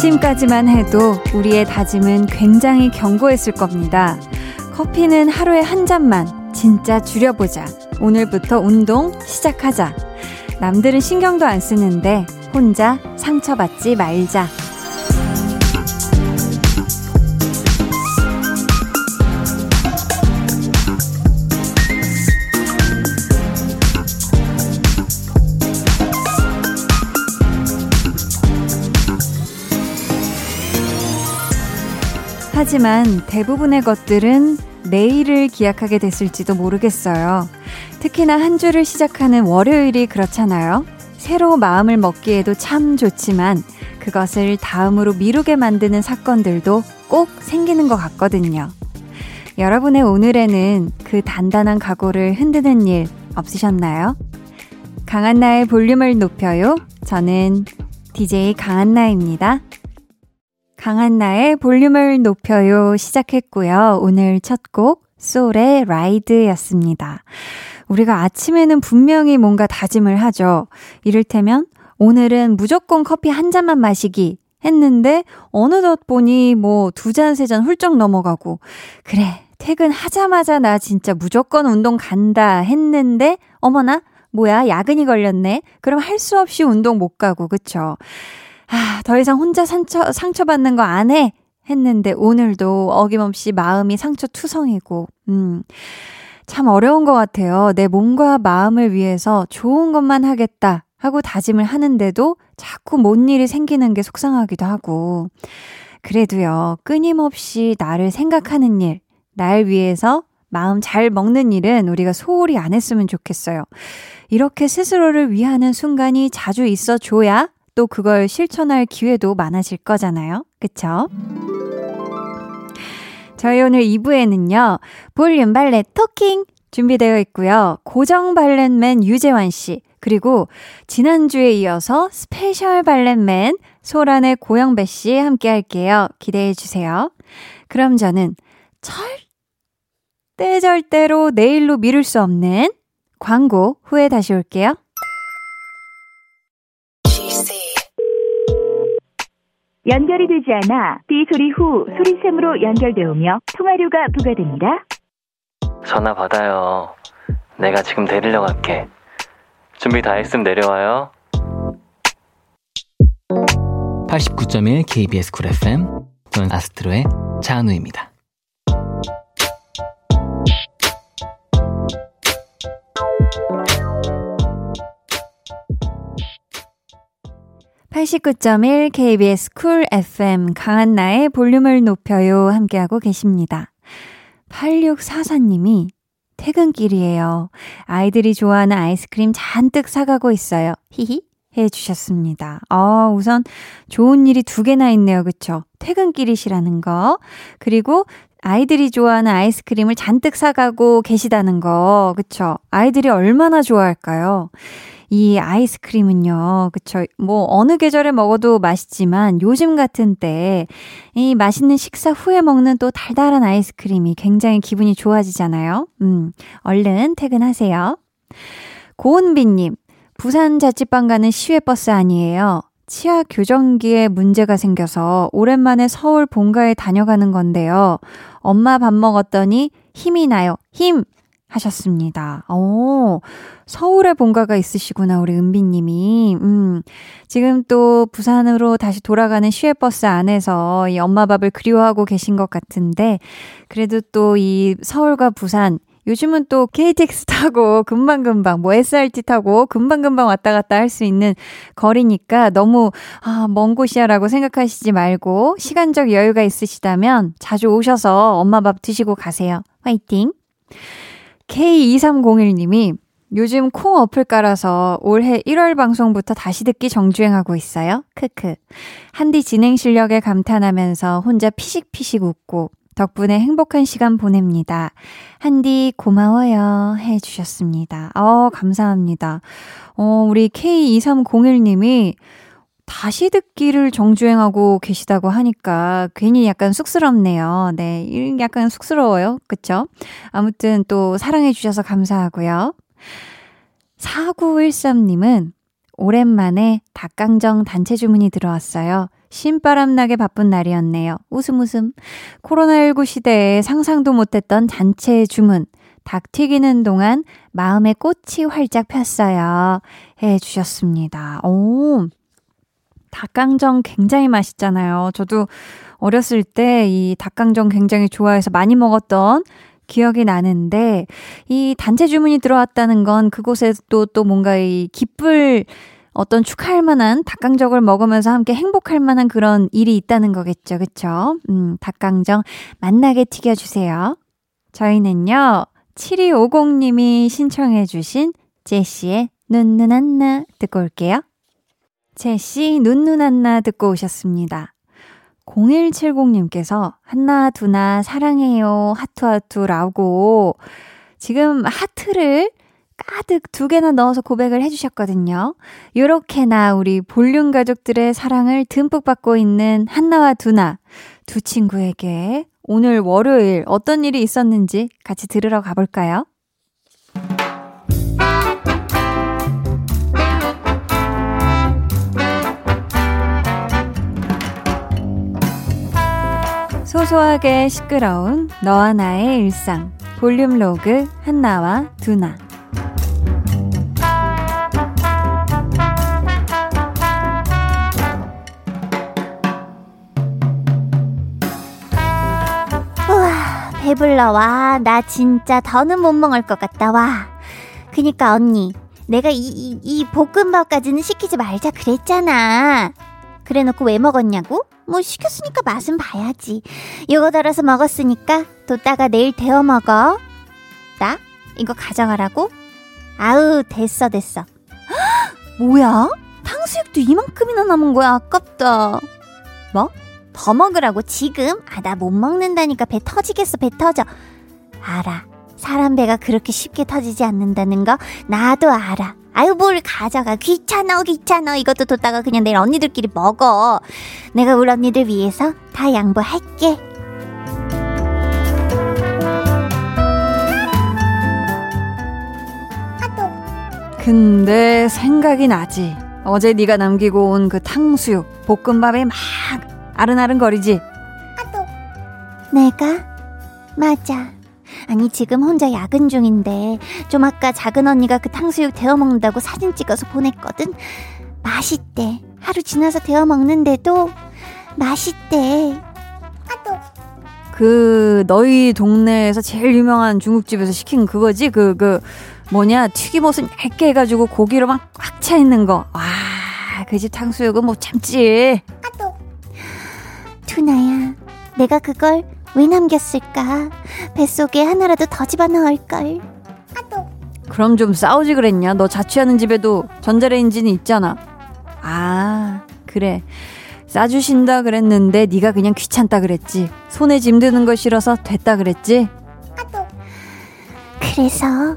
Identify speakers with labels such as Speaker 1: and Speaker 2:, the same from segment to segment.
Speaker 1: 아침까지만 해도 우리의 다짐은 굉장히 견고했을 겁니다. 커피는 하루에 한 잔만 진짜 줄여보자. 오늘부터 운동 시작하자. 남들은 신경도 안 쓰는데 혼자 상처받지 말자. 하지만 대부분의 것들은 내일을 기약하게 됐을지도 모르겠어요. 특히나 한 주를 시작하는 월요일이 그렇잖아요. 새로 마음을 먹기에도 참 좋지만 그것을 다음으로 미루게 만드는 사건들도 꼭 생기는 것 같거든요. 여러분의 오늘에는 그 단단한 각오를 흔드는 일 없으셨나요? 강한나의 볼륨을 높여요. 저는 DJ 강한나입니다. 강한나의 볼륨을 높여요 시작했고요. 오늘 첫 곡 소울의 라이드였습니다. 우리가 아침에는 분명히 뭔가 다짐을 하죠. 이를테면 오늘은 무조건 커피 한 잔만 마시기 했는데 어느덧 보니 뭐 두 잔, 세 잔 훌쩍 넘어가고 그래 퇴근하자마자 나 진짜 무조건 운동 간다 했는데 어머나 뭐야 야근이 걸렸네. 그럼 할 수 없이 운동 못 가고 그쵸? 아, 더 이상 혼자 상처, 상처받는 거 안 해! 했는데 오늘도 어김없이 마음이 상처 투성이고, 음. 참 어려운 것 같아요. 내 몸과 마음을 위해서 좋은 것만 하겠다 하고 다짐을 하는데도 자꾸 뭔 일이 생기는 게 속상하기도 하고. 그래도요, 끊임없이 나를 생각하는 일, 날 위해서 마음 잘 먹는 일은 우리가 소홀히 안 했으면 좋겠어요. 이렇게 스스로를 위하는 순간이 자주 있어 줘야 또 그걸 실천할 기회도 많아질 거잖아요. 그쵸? 저희 오늘 2부에는요, 볼륨 valet talking 준비되어 있고요. 고정 valet man 유재환 씨, 그리고 지난주에 이어서 special valet man 소란의 고영배 씨 함께 할게요. 기대해 주세요. 그럼 저는 절대 절대로 내일로 미룰 수 없는 광고 후에 다시 올게요.
Speaker 2: 연결이 되지 않아 삐 소리 후 소리샘으로 연결되오며 통화료가 부과됩니다.
Speaker 3: 전화 받아요. 내가 지금 데리러 갈게. 준비 다 했으면 내려와요.
Speaker 4: 89.1 KBS 쿨 FM 저는 아스트로의 차은우입니다.
Speaker 1: 89.1 KBS 쿨 FM 강한나의 볼륨을 높여요 함께하고 계십니다. 8644님이 퇴근길이에요. 아이들이 좋아하는 아이스크림 잔뜩 사가고 있어요. 히히 해 주셨습니다. 아, 우선 좋은 일이 두 개나 있네요. 그쵸? 퇴근길이시라는 거. 그리고 아이들이 좋아하는 아이스크림을 잔뜩 사가고 계시다는 거. 그쵸? 아이들이 얼마나 좋아할까요? 이 아이스크림은요, 그쵸. 뭐, 어느 계절에 먹어도 맛있지만 요즘 같은 때, 이 맛있는 식사 후에 먹는 또 달달한 아이스크림이 굉장히 기분이 좋아지잖아요. 음, 얼른 퇴근하세요. 고은비님, 부산 자취방 가는 시외버스 아니에요. 치아 교정기에 문제가 생겨서 오랜만에 서울 본가에 다녀가는 건데요. 엄마 밥 먹었더니 힘이 나요. 힘! 하셨습니다. 오, 서울에 본가가 있으시구나, 우리 은비님이. 음, 지금 또 부산으로 다시 돌아가는 시외버스 안에서 이 엄마 밥을 그리워하고 계신 것 같은데, 그래도 또 이 서울과 부산, 요즘은 또 KTX 타고 금방금방, 뭐 SRT 타고 금방금방 왔다 갔다 할 수 있는 거리니까 너무, 아, 먼 곳이야라고 생각하시지 말고, 시간적 여유가 있으시다면 자주 오셔서 엄마 밥 드시고 가세요. 화이팅! K2301님이 요즘 콩 어플 깔아서 올해 1월 방송부터 다시 듣기 정주행하고 있어요. 크크. 한디 진행 실력에 감탄하면서 혼자 피식피식 웃고 덕분에 행복한 시간 보냅니다. 한디 고마워요 해 주셨습니다. 어, 감사합니다. 어, 우리 K2301님이 다시 듣기를 정주행하고 계시다고 하니까 괜히 약간 쑥스럽네요. 네, 약간 쑥스러워요. 그쵸? 아무튼 또 사랑해주셔서 감사하고요. 4913님은 오랜만에 닭강정 단체 주문이 들어왔어요. 신바람나게 바쁜 날이었네요. 웃음 웃음. 코로나19 시대에 상상도 못했던 단체 주문. 닭 튀기는 동안 마음의 꽃이 활짝 폈어요. 해 주셨습니다. 오. 닭강정 굉장히 맛있잖아요. 저도 어렸을 때 이 닭강정 굉장히 좋아해서 많이 먹었던 기억이 나는데 이 단체 주문이 들어왔다는 건 그곳에 또, 또 뭔가 이 기쁠 어떤 축하할 만한 닭강정을 먹으면서 함께 행복할 만한 그런 일이 있다는 거겠죠. 그쵸? 음, 닭강정 만나게 튀겨주세요. 저희는요, 7250님이 신청해주신 제시의 눈눈안나 듣고 올게요. 제시 눈눈안나 듣고 오셨습니다. 0170님께서 한나 두나 사랑해요 하투하투 라고 지금 하트를 가득 두 개나 넣어서 고백을 해주셨거든요. 요렇게나 우리 볼륨 가족들의 사랑을 듬뿍 받고 있는 한나와 두나 두 친구에게 오늘 월요일 어떤 일이 있었는지 같이 들으러 가볼까요? 소소하게 시끄러운 너와 나의 일상 볼륨 로그 한나와 두나.
Speaker 5: 우와 배불러 와. 나 진짜 더는 못 먹을 것 같다 와. 그니까 언니 내가 이, 이, 이 볶음밥까지는 시키지 말자 그랬잖아 그래 놓고 왜 먹었냐고? 뭐 시켰으니까 맛은 봐야지. 이거 덜어서 먹었으니까 뒀다가 내일 데워 먹어. 나? 이거 가져가라고? 아우 됐어 됐어. 뭐야? 탕수육도 이만큼이나 남은 거야 아깝다. 뭐? 더 먹으라고 지금? 아 나 못 먹는다니까 배 터지겠어 배 터져. 알아. 사람 배가 그렇게 쉽게 터지지 않는다는 거 나도 알아. 아유 뭘 가져가. 귀찮아 귀찮아. 이것도 뒀다가 그냥 내일 언니들끼리 먹어. 내가 우리 언니들 위해서 다 양보할게.
Speaker 1: 근데 생각이 나지. 어제 네가 남기고 온 그 탕수육 볶음밥에 막 아른아른거리지?
Speaker 5: 내가? 맞아 아니 지금 혼자 야근 중인데 좀 아까 작은 언니가 그 탕수육 데워 먹는다고 사진 찍어서 보냈거든. 맛있대. 하루 지나서 데워 먹는데도 맛있대.
Speaker 1: 그 너희 동네에서 제일 유명한 중국집에서 시킨 그거지 그그 뭐냐 튀김옷은 얇게 해가지고 고기로 막 꽉 차 있는 거. 와 그 집 탕수육은 못 참지.
Speaker 5: 투나야, 내가 그걸 왜 남겼을까? 뱃속에 하나라도 더 집어넣을걸.
Speaker 1: 그럼 좀 싸우지 그랬냐? 너 자취하는 집에도 전자레인지는 있잖아. 아, 그래. 싸주신다 그랬는데 네가 그냥 귀찮다 그랬지. 손에 짐 드는 거 싫어서 됐다 그랬지.
Speaker 5: 그래서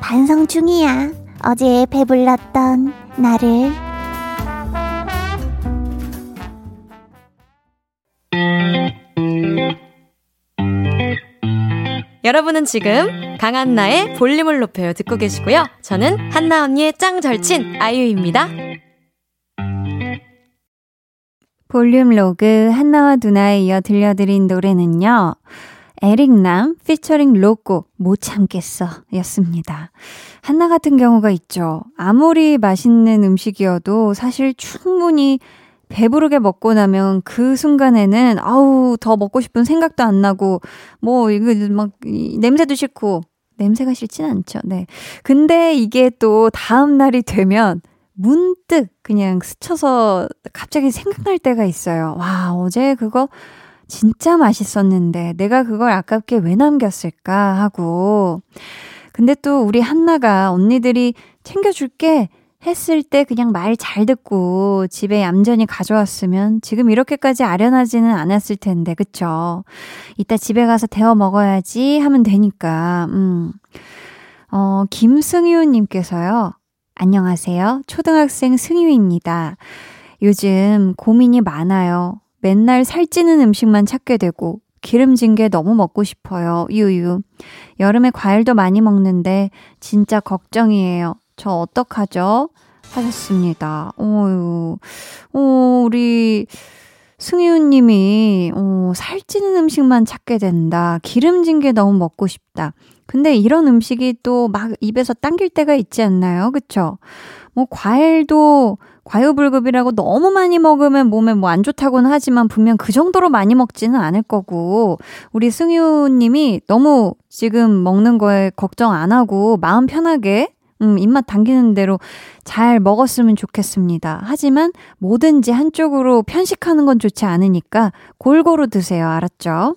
Speaker 5: 반성 중이야. 어제 배불렀던 나를.
Speaker 6: 여러분은 지금 강한나의 볼륨을 높여요 듣고 계시고요. 저는 한나 언니의 짱 절친 아이유입니다.
Speaker 1: 볼륨 로그 한나와 두나에 이어 들려드린 노래는요. 에릭남 피처링 로꼬 못 참겠어 였습니다. 한나 같은 경우가 있죠. 아무리 맛있는 음식이어도 사실 충분히 배부르게 먹고 나면 그 순간에는 아우 더 먹고 싶은 생각도 안 나고 뭐 이거 막 냄새도 싫고 냄새가 싫진 않죠. 네. 근데 이게 또 다음 날이 되면 문득 그냥 스쳐서 갑자기 생각날 때가 있어요. 와, 어제 그거 진짜 맛있었는데 내가 그걸 아깝게 왜 남겼을까 하고. 근데 또 우리 한나가 언니들이 챙겨줄게 했을 때 그냥 말 잘 듣고 집에 얌전히 가져왔으면 지금 이렇게까지 아련하지는 않았을 텐데, 그쵸? 이따 집에 가서 데워 먹어야지 하면 되니까, 음. 어, 김승유님께서요. 안녕하세요. 초등학생 승유입니다. 요즘 고민이 많아요. 맨날 살찌는 음식만 찾게 되고 기름진 게 너무 먹고 싶어요. 유유. 여름에 과일도 많이 먹는데 진짜 걱정이에요. 저 어떡하죠? 하셨습니다. 어유. 어, 우리 승희우 님이, 어, 살찌는 음식만 찾게 된다. 기름진 게 너무 먹고 싶다. 근데 이런 음식이 또 막 입에서 당길 때가 있지 않나요? 그쵸? 뭐, 과일도 과유불급이라고 너무 많이 먹으면 몸에 뭐 안 좋다고는 하지만 분명 그 정도로 많이 먹지는 않을 거고, 우리 승유 님이 너무 지금 먹는 거에 걱정 안 하고 마음 편하게 음, 입맛 당기는 대로 잘 먹었으면 좋겠습니다. 하지만 뭐든지 한쪽으로 편식하는 건 좋지 않으니까 골고루 드세요. 알았죠?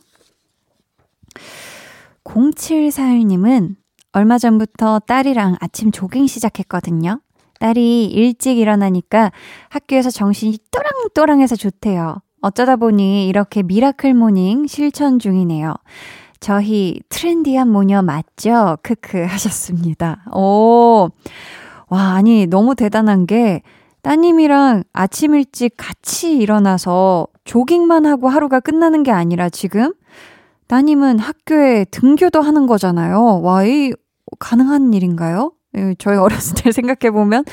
Speaker 1: 0741님은 얼마 전부터 딸이랑 아침 조깅 시작했거든요. 딸이 일찍 일어나니까 학교에서 정신이 또랑또랑해서 좋대요. 어쩌다 보니 이렇게 miracle morning 실천 중이네요. 저희 트렌디한 모녀 맞죠? 크크 하셨습니다. 오. 와, 아니, 너무 대단한 게 따님이랑 아침 일찍 같이 일어나서 조깅만 하고 하루가 끝나는 게 아니라 지금 따님은 학교에 등교도 하는 거잖아요. 와, 이 가능한 일인가요? 예, 저희 어렸을 때 생각해보면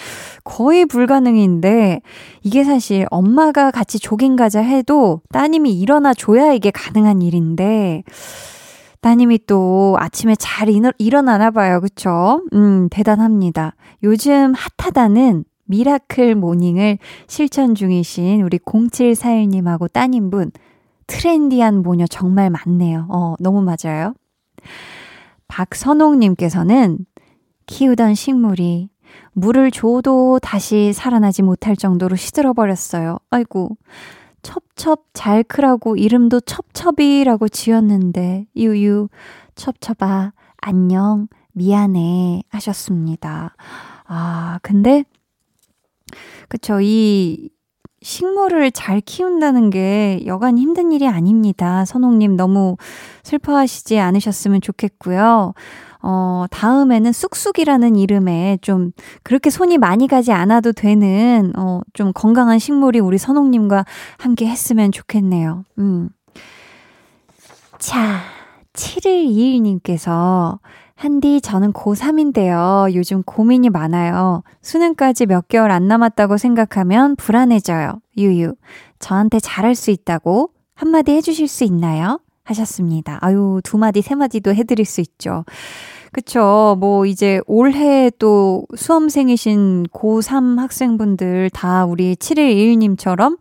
Speaker 1: 거의 불가능인데 이게 사실 엄마가 같이 조깅 가자 해도 따님이 일어나 줘야 이게 가능한 일인데 따님이 또 아침에 잘 일어나나 봐요. 그쵸? 음, 대단합니다. 요즘 핫하다는 miracle morning을 실천 중이신 우리 0741님하고 따님분, 트렌디한 모녀 정말 많네요. 어, 너무 맞아요. 박선홍님께서는 키우던 식물이 물을 줘도 다시 살아나지 못할 정도로 시들어버렸어요. 아이고, 첩첩 잘 크라고 이름도 첩첩이라고 지었는데, 유유, 첩첩아, 안녕, 미안해 하셨습니다. 아, 근데, 그쵸, 이 식물을 잘 키운다는 게 여간 힘든 일이 아닙니다. 선홍님 너무 슬퍼하시지 않으셨으면 좋겠고요. 어, 다음에는 쑥쑥이라는 이름에 좀 그렇게 손이 많이 가지 않아도 되는, 어, 좀 건강한 식물이 우리 선홍님과 함께 했으면 좋겠네요. 음. 자, 7121님께서 한디, 저는 고3인데요. 요즘 고민이 많아요. 수능까지 몇 개월 안 남았다고 생각하면 불안해져요. 유유. 저한테 잘할 수 있다고 한마디 해주실 수 있나요? 하셨습니다. 아유, 두 마디, 세 마디도 해드릴 수 있죠. 그쵸. 뭐, 이제 올해 또 수험생이신 고3 학생분들 다 우리 7121님처럼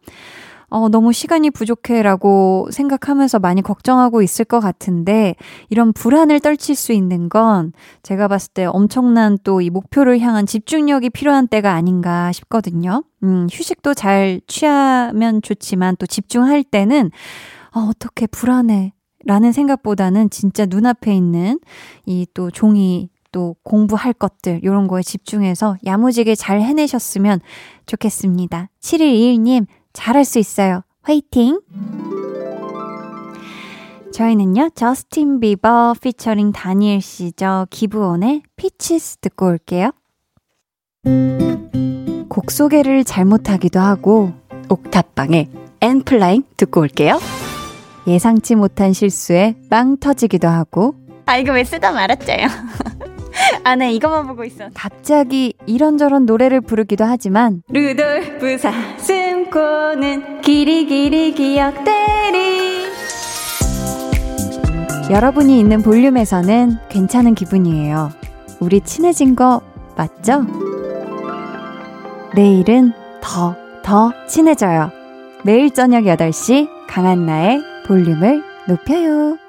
Speaker 1: 어, 너무 시간이 부족해라고 생각하면서 많이 걱정하고 있을 것 같은데, 이런 불안을 떨칠 수 있는 건 제가 봤을 때 엄청난 또 이 목표를 향한 집중력이 필요한 때가 아닌가 싶거든요. 음, 휴식도 잘 취하면 좋지만 또 집중할 때는, 어, 어떻게 불안해. 라는 생각보다는 진짜 눈앞에 있는 이 또 종이 또 공부할 것들, 요런 거에 집중해서 야무지게 잘 해내셨으면 좋겠습니다. 7121님, 잘할 수 있어요. 화이팅! 저희는요, 저스틴 비버 피처링 다니엘 시저, 기브온의 Peaches 듣고 올게요. 곡 소개를 잘못하기도 하고, 옥탑방의 엔플라잉 듣고 올게요. 예상치 못한 실수에 빵 터지기도 하고,
Speaker 5: 아, 이거 왜 쓰다 말았죠요? 아, 네, 이것만 보고 있어.
Speaker 1: 갑자기 이런저런 노래를 부르기도 하지만 루돌프 사슴코는 길이길이 기억되리 여러분이 있는 볼륨에서는 괜찮은 기분이에요. 우리 친해진 거 맞죠? 내일은 더, 더 친해져요. 매일 저녁 8시 강한나의 볼륨을 높여요.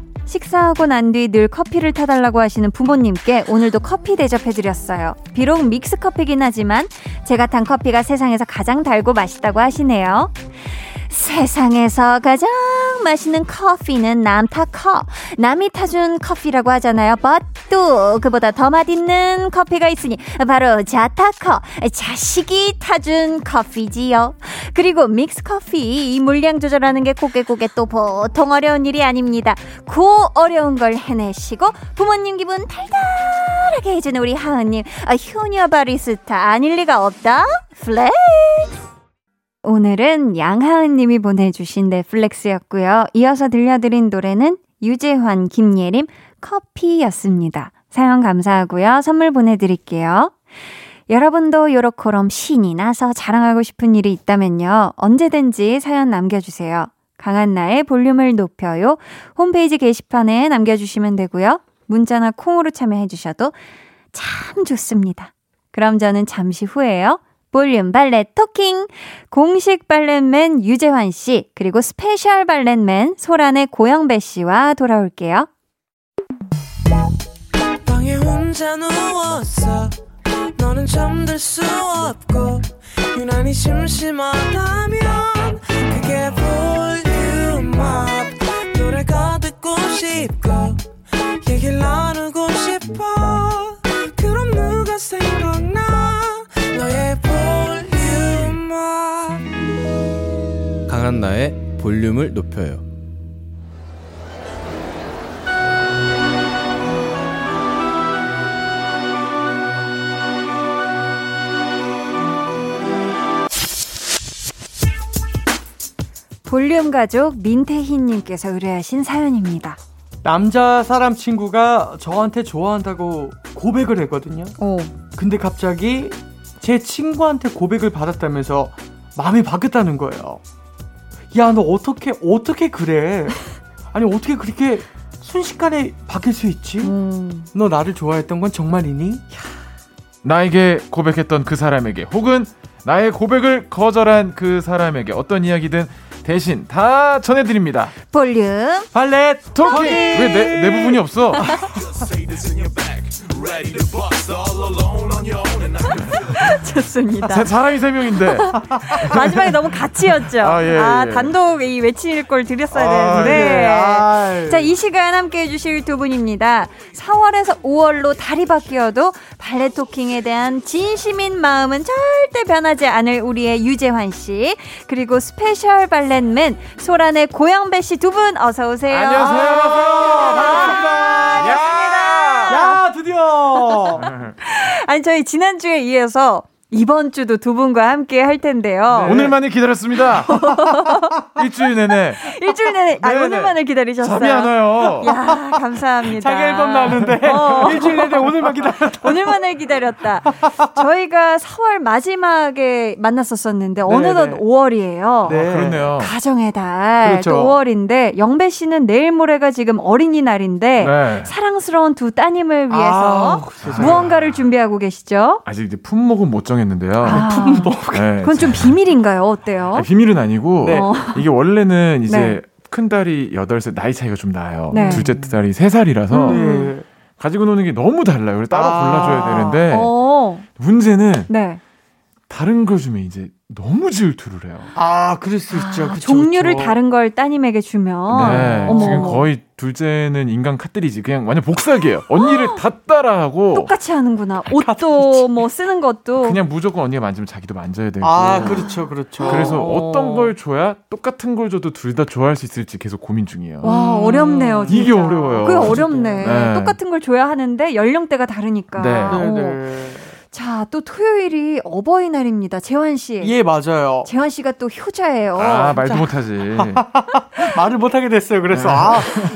Speaker 1: 식사하고 난 뒤 늘 커피를 타달라고 하시는 부모님께 오늘도 커피 대접해드렸어요. 비록 믹스 커피긴 하지만 제가 탄 커피가 세상에서 가장 달고 맛있다고 하시네요. 세상에서 가장 맛있는 커피는 남타커. 남이 타준 커피라고 하잖아요. but 또 그보다 더 맛있는 커피가 있으니 바로 자타커. 자식이 타준 커피지요. 그리고 믹스 커피 이 물량 조절하는 게 고개고개 또 보통 어려운 일이 아닙니다. 고 어려운 걸 해내시고 부모님 기분 달달하게 해주는 우리 하은님. 아, 효녀 바리스타 아닐 리가 없다. flex. 오늘은 양하은 님이 보내주신 네 flex였고요. 이어서 들려드린 노래는 유재환, 김예림, 커피였습니다. 사연 감사하고요. 선물 보내드릴게요. 여러분도 요렇게럼 신이 나서 자랑하고 싶은 일이 있다면요. 언제든지 사연 남겨주세요. 강한나의 볼륨을 높여요. 홈페이지 게시판에 남겨주시면 되고요. 문자나 콩으로 참여해주셔도 참 좋습니다. 그럼 저는 잠시 후에요. 볼륨 valet talking. 공식 valet man 유재환 씨 그리고 special valet man 소란의 고영배 씨와 돌아올게요.
Speaker 7: 한나의 볼륨을 높여요.
Speaker 1: 볼륨 가족 민태희님께서 의뢰하신 사연입니다.
Speaker 8: 남자 사람 친구가 저한테 좋아한다고 고백을 했거든요.
Speaker 1: 오.
Speaker 8: 근데 갑자기 제 친구한테 고백을 받았다면서 마음이 바뀌었다는 거예요. 야, 너 어떻게, 어떻게 그래? 아니, 어떻게 그렇게 순식간에 바뀔 수 있지? 음. 너 나를 좋아했던 건 정말이니?
Speaker 9: 나에게 고백했던 그 사람에게 혹은 나의 고백을 거절한 그 사람에게 어떤 이야기든 대신 다 전해드립니다.
Speaker 1: 볼륨
Speaker 8: 발렛
Speaker 9: 토킹 왜 내 내 부분이 없어?
Speaker 1: 좋습니다.
Speaker 9: 사, 사람이 세 명인데
Speaker 1: 마지막에 너무 같이였죠. 아, 예, 아 예. 단독으로 외칠 걸 드렸어야 아, 되는데. 예. 아, 자, 이 시간 함께 해 주실 두 분입니다. 4월에서 5월로 달이 바뀌어도 valet talking에 대한 진심인 마음은 절대 변하지 않을 우리의 유재환 씨 그리고 special valet man 소란의 고영배 씨 두 분 어서 오세요.
Speaker 9: 안녕하세요.
Speaker 8: 반갑습니다. 드디어.
Speaker 1: 아니 저희 지난주에 이어서 이번 주도 두 분과 함께 할 텐데요.
Speaker 9: 네. 오늘만을 기다렸습니다. 일주일 내내.
Speaker 1: 일주일 내내. 아, 오늘만을 기다리셨어요.
Speaker 9: 잠이 안 와요.
Speaker 1: 야, 감사합니다.
Speaker 8: 자기 앨범 나왔는데 어. 일주일 내내 오늘만 기다렸다.
Speaker 1: 오늘만을 기다렸다. 저희가 4월 마지막에 만났었었는데 어느덧 네네. 5월이에요.
Speaker 9: 네. 아, 그렇네요.
Speaker 1: 가정의 달. 그렇죠. 또 5월인데 영배 씨는 내일 모레가 지금 어린이날인데 네. 사랑스러운 두 따님을 위해서 아, 무언가를 준비하고 계시죠?
Speaker 9: 아직 이제 품목은 못 정해 정했는데요. 아,
Speaker 1: 네. 그건 좀 비밀인가요? 어때요?
Speaker 9: 아니, 비밀은 아니고 네. 이게 원래는 이제 네. 큰 딸이 8살 나이 차이가 좀 나요. 네. 둘째 딸이 3살이라서 음. 가지고 노는 게 너무 달라요. 그래서 따로 아~ 골라줘야 되는데 어. 문제는 네. 다른 거 주면 이제 너무 질투를 해요.
Speaker 8: 아, 그럴 수 있죠. 아,
Speaker 1: 그쵸, 종류를 그쵸. 다른 걸 따님에게 주면.
Speaker 9: 네. 어머, 지금 거의 둘째는 인간 카트리지. 그냥 완전 복사기예요. 언니를 다 따라하고.
Speaker 1: 똑같이 하는구나. 옷도 뭐 쓰는 것도.
Speaker 9: 그냥 무조건 언니가 만지면 자기도 만져야 되고.
Speaker 8: 아, 그렇죠. 그렇죠.
Speaker 9: 그래서 어 떤 걸 줘야 똑같은 걸 줘도 둘 다 좋아할 수 있을지 계속 고민 중이에요.
Speaker 1: 와, 어렵네요. 진짜.
Speaker 9: 이게 어려워요.
Speaker 1: 그게 어렵네. 네. 똑같은 걸 줘야 하는데 연령대가 다르니까.
Speaker 9: 네. 네, 네.
Speaker 1: 자, 또 토요일이 어버이날입니다. 재환 씨.
Speaker 8: 예, 맞아요.
Speaker 1: 재환 씨가 또 효자예요.
Speaker 9: 아, 말도 못 하지.
Speaker 8: 말을 못 하게 됐어요. 그래서 아,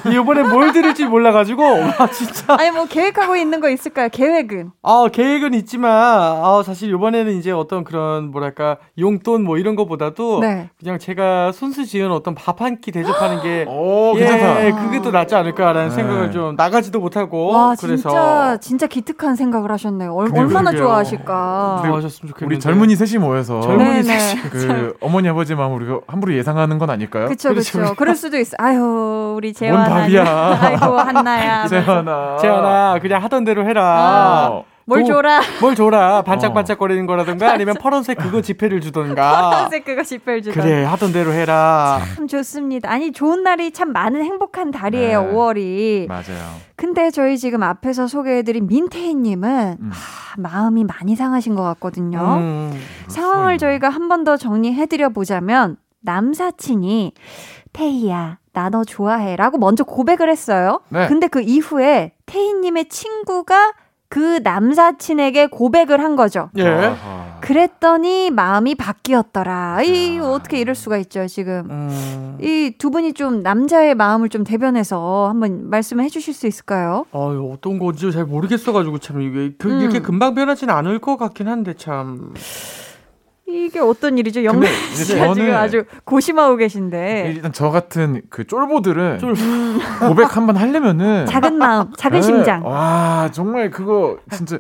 Speaker 8: 이번에 뭘 들을지 몰라 가지고 와, 진짜.
Speaker 1: 아니 뭐 계획하고 있는 거 있을까요? 계획은?
Speaker 8: 아, 계획은 있지만 아, 사실 이번에는 이제 어떤 그런 뭐랄까 용돈 뭐 이런 거보다도 네. 그냥 제가 손수 지은 어떤 밥 한 끼 대접하는 게
Speaker 9: 오, 예, 괜찮다.
Speaker 8: 그게 또 낫지 않을까라는 네. 생각을 좀 나가지도 못하고
Speaker 1: 와, 그래서 진짜 진짜 기특한 생각을 하셨네요. 얼, 얼마나 그러게요. 좋아하실까.
Speaker 8: 좋아하셨으면 좋겠는데.
Speaker 9: 우리 젊은이 셋이 모여서
Speaker 8: 젊은이 셋이
Speaker 9: 그 어머니 아버지 마음 우리가 함부로 예상하는 건 아닐까요?
Speaker 1: 그렇죠, 그렇죠. 그럴 수도 있어. 아유, 우리 재환아. 뭔 밥이야. 아이고 한나야.
Speaker 9: 재환아.
Speaker 8: 재환아, 그냥 하던 대로 해라. 어.
Speaker 1: 뭘 도, 줘라.
Speaker 8: 뭘 줘라. 반짝반짝거리는 거라든가 아니면 파란색 그거 지폐를 주던가.
Speaker 1: 파란색 그거 지폐를 주던가.
Speaker 8: 그래, 하던 대로 해라.
Speaker 1: 참 좋습니다. 아니, 좋은 날이 참 많은 행복한 달이에요, 네. 5월이.
Speaker 9: 맞아요.
Speaker 1: 근데 저희 지금 앞에서 소개해드린 민태희님은 음. 아, 마음이 많이 상하신 것 같거든요. 음, 상황을 저희가 한 번 더 정리해드려 보자면 남사친이 태희야, 나 너 좋아해. 라고 먼저 고백을 했어요. 네. 근데 그 이후에 태희님의 친구가 그 남사친에게 고백을 한 거죠.
Speaker 8: 예.
Speaker 1: 그랬더니 마음이 바뀌었더라. 이 아. 어떻게 이럴 수가 있죠, 지금. 음. 이두 분이 좀 남자의 마음을 좀 대변해서 한번 말씀을 해 주실 수 있을까요?
Speaker 8: 아, 어떤 건지 잘 모르겠어 가지고 참 이게 그, 음. 이렇게 금방 변하지는 않을 것 같긴 한데 참.
Speaker 1: 이게 어떤 일이죠? 영래 씨가 지금 아주 고심하고 계신데.
Speaker 9: 일단 저 같은 그 쫄보들은 쫄... 고백 한번 하려면은
Speaker 1: 작은 마음, 작은 네. 심장.
Speaker 9: 와 정말 그거 진짜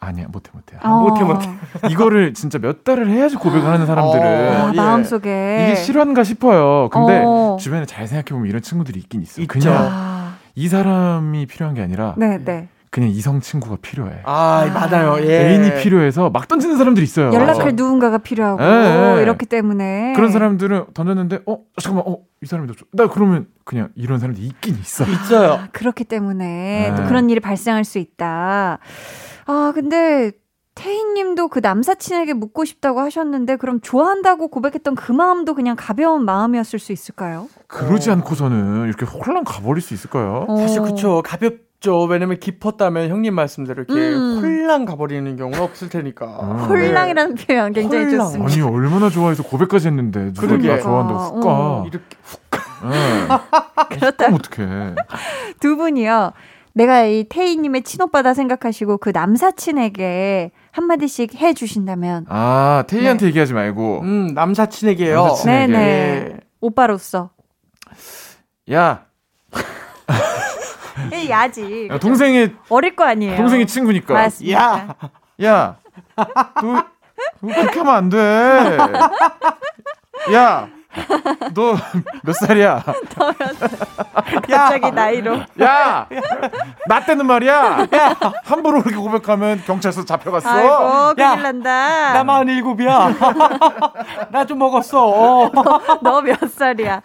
Speaker 9: 아니야 못해 못해 어. 못해 못해 이거를 진짜 몇 달을 해야지 고백을 하는 사람들은 어,
Speaker 1: 아, 마음속에
Speaker 9: 이게 실화인가 싶어요. 근데 어. 주변에 잘 생각해 보면 이런 친구들이 있긴 있어. 요 그냥 아. 이 사람이 필요한 게 아니라
Speaker 1: 네, 네.
Speaker 9: 그냥 이성 친구가 필요해.
Speaker 8: 아, 아, 맞아요. 예.
Speaker 9: 애인이 필요해서 막 던지는 사람들이 있어요.
Speaker 1: 연락할 누군가가 필요하고 예, 예. 이렇기 때문에
Speaker 9: 그런 사람들은 던졌는데 어 잠깐만 어 이 사람이 더 좋. 나 그러면 그냥 이런 사람들이 있긴 있어.
Speaker 8: 있어요.
Speaker 1: 아, 그렇기 때문에 예. 또 그런 일이 발생할 수 있다. 아 근데 태희님도 그 남사친에게 묻고 싶다고 하셨는데 그럼 좋아한다고 고백했던 그 마음도 그냥 가벼운 마음이었을 수 있을까요?
Speaker 9: 그러지 어. 않고서는 이렇게 홀랑 가버릴 수 있을까요?
Speaker 8: 어. 사실 그쵸 가볍 없죠. 왜냐면 깊었다면 형님 말씀대로 이렇게 음. 홀랑 가버리는 경우는 없을 테니까.
Speaker 1: 아, 홀랑이라는 네. 표현 굉장히 홀랑. 좋습니다.
Speaker 9: 아니 얼마나 좋아해서 고백까지 했는데 누가. 나 좋아한다고 훅 가. 어.
Speaker 8: 이렇게 훅
Speaker 9: 가. 네. 그렇다. 어떡해.
Speaker 1: 두 분이요. 내가 이 태희님의 친오빠다 생각하시고 그 남사친에게 한마디씩 해 주신다면.
Speaker 9: 아 태희한테 네. 얘기하지 말고.
Speaker 8: 음 남사친에게요.
Speaker 9: 남사친에게.
Speaker 1: 네네. 오빠로서.
Speaker 9: 야.
Speaker 1: 야지.
Speaker 9: 야, 동생이
Speaker 1: 어릴 거 아니에요.
Speaker 9: 동생이 친구니까.
Speaker 1: 맞습니다. 야,
Speaker 9: 야, 너, 너 그렇게 하면 안 돼. 야, 너 몇 살이야?
Speaker 1: 갑자기 나이로.
Speaker 9: 야! 나 때는 말이야! 함부로 그렇게 고백하면 경찰서 잡혀갔어.
Speaker 1: 아이고, 큰일 난다.
Speaker 8: 나 마흔 일곱이야. 나 좀 먹었어.
Speaker 1: 너 몇 살이야?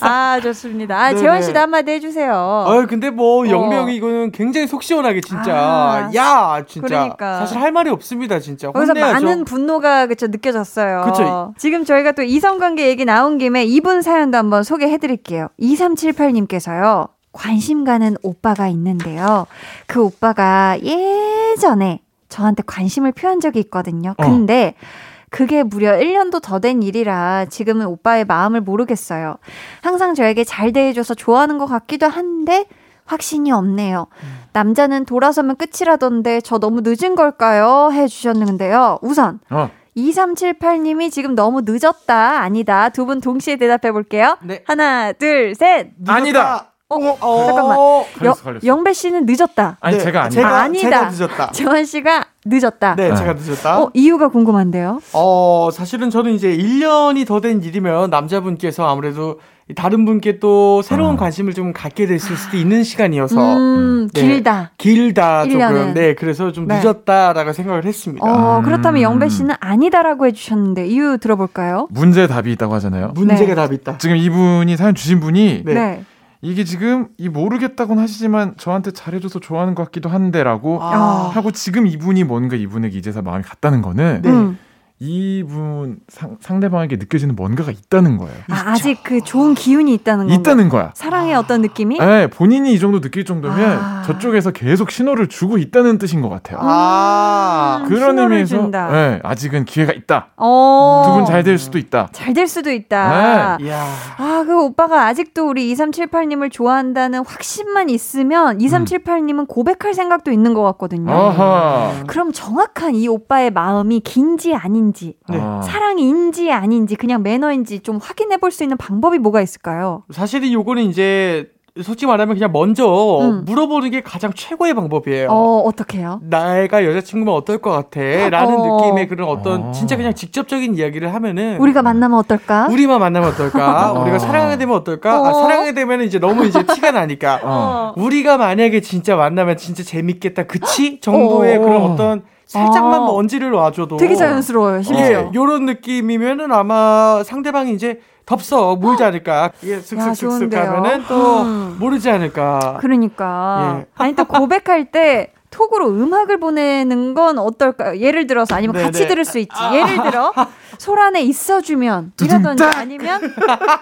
Speaker 1: 아, 좋습니다. 아, 재원 씨도 한마디 해주세요.
Speaker 8: 어, 근데 뭐, 영명이 어. 이거는 굉장히 속 시원하게, 진짜. 아, 야, 진짜. 그러니까. 사실 할 말이 없습니다, 진짜.
Speaker 1: 거기서 혼내야죠. 많은 분노가, 그쵸, 느껴졌어요. 그쵸. 지금 저희가 또 이성관계 얘기 나온 김에 이분 사연도 한번 소개해 드릴게요. 2378님께서요. 관심 가는 오빠가 있는데요. 그 오빠가 예전에 저한테 관심을 표한 적이 있거든요. 어. 근데 어. 그게 무려 1년도 더 된 일이라 지금은 오빠의 마음을 모르겠어요. 항상 저에게 잘 대해줘서 좋아하는 것 같기도 한데 확신이 없네요. 남자는 돌아서면 끝이라던데 저 너무 늦은 걸까요? 해주셨는데요. 우선 어. 2378님이 지금 너무 늦었다, 아니다. 두 분 동시에 대답해 볼게요. 네. 하나, 둘, 셋.
Speaker 9: 늦었다. 아니다.
Speaker 1: 어, 어, 잠깐만. 걸렸어, 걸렸어. 영배 씨는 늦었다.
Speaker 9: 아니, 네, 제가 아니다.
Speaker 8: 제가,
Speaker 1: 아니다.
Speaker 8: 제가 늦었다.
Speaker 1: 재환 씨가 늦었다.
Speaker 8: 네, 네, 제가 늦었다.
Speaker 1: 어, 이유가 궁금한데요?
Speaker 8: 어, 사실은 저는 이제 1년이 더 된 일이면 남자분께서 아무래도 다른 분께 또 새로운 어. 관심을 좀 갖게 됐을 수도 있는 시간이어서
Speaker 1: 음, 네, 길다
Speaker 8: 길다 조금 네 그래서 좀 네. 늦었다라고 생각을 했습니다.
Speaker 1: 어, 그렇다면 음. 영배 씨는 아니다라고 해주셨는데 이유 들어볼까요?
Speaker 9: 문제 답이 있다고 하잖아요.
Speaker 8: 문제가 네. 답이 있다.
Speaker 9: 지금 이분이 사연 주신 분이
Speaker 1: 네. 네.
Speaker 9: 이게 지금 이 모르겠다고는 하시지만 저한테 잘해줘서 좋아하는 것 같기도 한데라고 아. 하고 지금 이분이 뭔가 이분에게 이제서 마음이 갔다는 거는 네. 음. 이분 상, 상대방에게 느껴지는 뭔가가 있다는 거예요.
Speaker 1: 아, 아직 그 좋은 기운이 있다는 거
Speaker 9: 있다는 거야.
Speaker 1: 사랑의 어떤 느낌이?
Speaker 9: 네, 본인이 이 정도 느낄 정도면 아. 저쪽에서 계속 신호를 주고 있다는 뜻인 것 같아요.
Speaker 1: 아, 음, 그런 의미에서
Speaker 9: 네, 아직은 기회가 있다. 어. 두분 잘 될 수도 있다.
Speaker 1: 잘 될 수도 있다. 네. 아, 그 오빠가 아직도 우리 2378님을 좋아한다는 확신만 있으면 2378님은 음. 고백할 생각도 있는 것 같거든요. 아하. 그럼 정확한 이 오빠의 마음이 긴지 아닌지 인지 네. 아. 사랑인지 아닌지 그냥 매너인지 좀 확인해 볼 수 있는 방법이 뭐가 있을까요?
Speaker 8: 사실은 요거는 이제 솔직히 말하면 그냥 먼저 음. 물어보는 게 가장 최고의 방법이에요.
Speaker 1: 어, 어떻게요?
Speaker 8: 나가 여자친구면 어떨 것 같아? 라는 어. 느낌의 그런 어떤 어. 진짜 그냥 직접적인 이야기를 하면은
Speaker 1: 우리가 만나면 어떨까?
Speaker 8: 우리만 만나면 어떨까? 어. 우리가 사랑하게 되면 어떨까? 아, 어. 사랑하게 되면 이제 너무 이제 티가 나니까 어. 우리가 만약에 진짜 만나면 진짜 재밌겠다. 그치? 정도의 그런 어떤 살짝만 아. 먼지를 놔줘도
Speaker 1: 되게 자연스러워요. 심지어 예,
Speaker 8: 이런 느낌이면은 아마 상대방이 이제 덥석 물지 않을까. 예, 슥슥슥슥 하면은 또 음. 모르지 않을까.
Speaker 1: 그러니까. 예. 아니 또 고백할 때 톡으로 음악을 보내는 건 어떨까요? 예를 들어서 아니면 네네. 같이 들을 수 있지. 아. 예를 들어 솔안에 있어주면 이라든지 아니면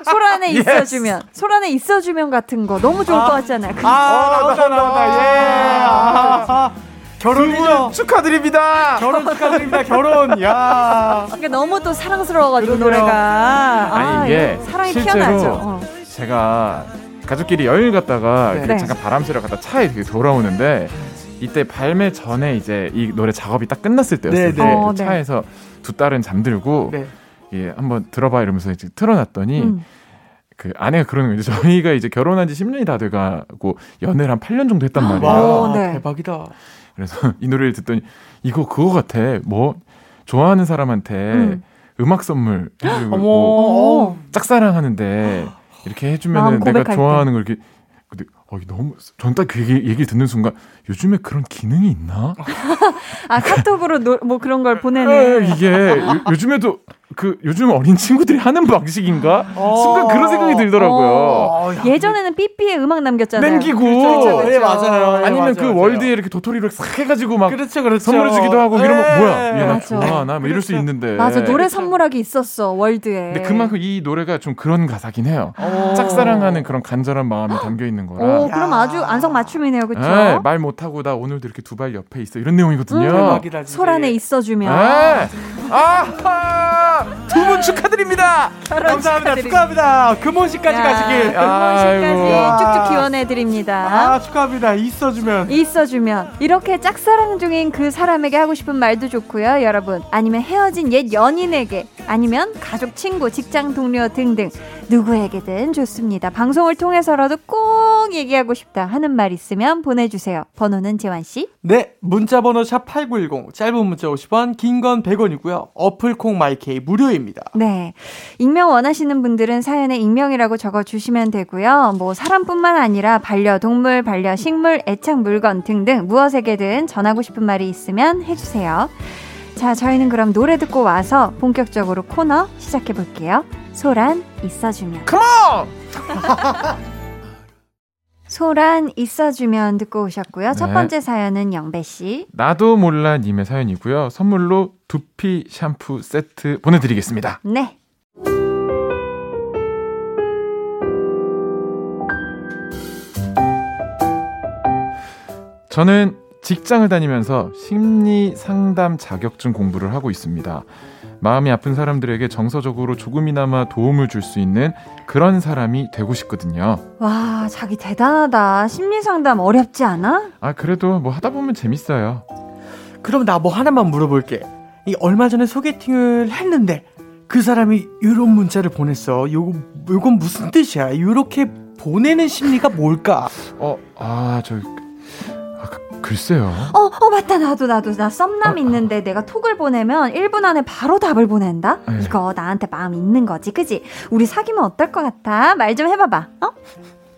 Speaker 1: 솔안에 있어주면 솔안에 있어주면 같은 거 너무 좋을 아. 것 같잖아요.
Speaker 8: 아, 나온다 나온다. 예. 아. 결혼이죠.
Speaker 9: 축하드립니다.
Speaker 8: 결혼 축하드립니다. 결혼. 야.
Speaker 1: 이게 너무 또 사랑스러워가지고 노래가.
Speaker 9: 아니 아, 이게 사랑이 피어나죠. 어. 제가 가족끼리 여행 갔다가 네. 잠깐 바람 쐬러 갔다 차에 되게 돌아오는데 이때 발매 전에 이제 이 노래 작업이 딱 끝났을 때였어요. 네, 네. 어, 네. 차에서 두 딸은 잠들고 네. 예, 한번 들어봐 이러면서 이제 틀어놨더니 음. 그 아내가 그러는 거죠. 저희가 이제 결혼한 지 10년이 다 돼가고 연애를 한 8년 정도 했단 말이에요.
Speaker 8: 와, 네. 대박이다.
Speaker 9: 그래서 이 노래를 듣더니 이거 그거 같아. 뭐 좋아하는 사람한테 음. 악 선물 해주고 짝사랑하는데 이렇게 해주면 내가 좋아하는 걸 이렇게 근데 어, 너무 전 딱 그 얘기, 얘기 듣는 순간 요즘에 그런 기능이 있나?
Speaker 1: 아 카톡으로 노, 뭐 그런 걸 보내는
Speaker 9: 이게 요, 즘에도 그 요즘 어린 친구들이 하는 방식인가? 어. 순간 그런 생각이 들더라고요. 어.
Speaker 1: 예전에는 삐삐에 음악 남겼잖아요.
Speaker 9: 남기고.
Speaker 8: 그렇죠, 그렇죠. 네, 맞아요. 예,
Speaker 9: 아니면
Speaker 8: 맞아요,
Speaker 9: 그 맞아요. 월드에 이렇게 도토리를 싹 해가지고 막
Speaker 8: 그렇죠, 그렇죠.
Speaker 9: 선물 주기도 하고 네. 이러면 뭐야? 얘나 좋아하나? 뭐 이럴 수 있는데.
Speaker 1: 맞아, 노래 선물하기 있었어 월드에.
Speaker 9: 근데 그만큼 이 노래가 좀 그런 가사긴 해요. 오. 짝사랑하는 그런 간절한 마음이 담겨 있는 거라.
Speaker 1: 오, 그럼 아주 안성맞춤이네요, 그렇죠? 네,
Speaker 9: 말 못하고 나 오늘도 이렇게 두 발 옆에 있어 이런 내용이거든요.
Speaker 1: 음, 솔 안에 있어주면.
Speaker 9: 네. 아, 두분 축하. 축하드립니다.
Speaker 8: 감사합니다. 축하합니다. 금혼식까지 가시길.
Speaker 1: 금혼식까지 쭉쭉 기원해 드립니다.
Speaker 8: 아 축하합니다. 있어주면.
Speaker 1: 있어주면 이렇게 짝사랑 중인 그 사람에게 하고 싶은 말도 좋고요, 여러분. 아니면 헤어진 옛 연인에게, 아니면 가족, 친구, 직장 동료 등등 누구에게든 좋습니다. 방송을 통해서라도 꼭 얘기하고 싶다 하는 말 있으면 보내주세요. 번호는 재환 씨.
Speaker 8: 네, 문자 번호 샵 #8910 짧은 문자 50원, 긴 건 100원이고요. 어플 콩 마이케이 무료입니다.
Speaker 1: 네. 익명 원하시는 분들은 사연에 익명이라고 적어 주시면 되고요. 뭐, 사람뿐만 아니라 반려 동물, 반려 식물, 애착 물건 등등 무엇에게든 전하고 싶은 말이 있으면 해 주세요. 자, 저희는 그럼 노래 듣고 와서 본격적으로 코너 시작해 볼게요. 소란 있어주면.
Speaker 9: 컴온!
Speaker 1: 소란 있어주면 듣고 오셨고요. 네. 첫 번째 사연은 영배 씨.
Speaker 9: 나도 몰라 님의 사연이고요. 선물로 두피 샴푸 세트 보내드리겠습니다.
Speaker 1: 네.
Speaker 9: 저는 직장을 다니면서 심리 상담 자격증 공부를 하고 있습니다. 마음이 아픈 사람들에게 정서적으로 조금이나마 도움을 줄 수 있는 그런 사람이 되고 싶거든요.
Speaker 1: 와, 자기 대단하다. 심리 상담 어렵지 않아?
Speaker 9: 아, 그래도 뭐 하다 보면 재밌어요.
Speaker 8: 그럼 나 뭐 하나만 물어볼게. 이 얼마 전에 소개팅을 했는데 그 사람이 이런 문자를 보냈어. 요거 요건 무슨 뜻이야? 요렇게 보내는 심리가 뭘까?
Speaker 9: 어, 아, 저 글쎄요.
Speaker 1: 어, 어, 맞다. 나도, 나도. 나 썸남 어, 있는데 내가 톡을 보내면 1분 안에 바로 답을 보낸다? 네. 이거 나한테 마음 있는 거지, 그지? 우리 사귀면 어떨 것 같아? 말 좀 해 봐 봐, 어?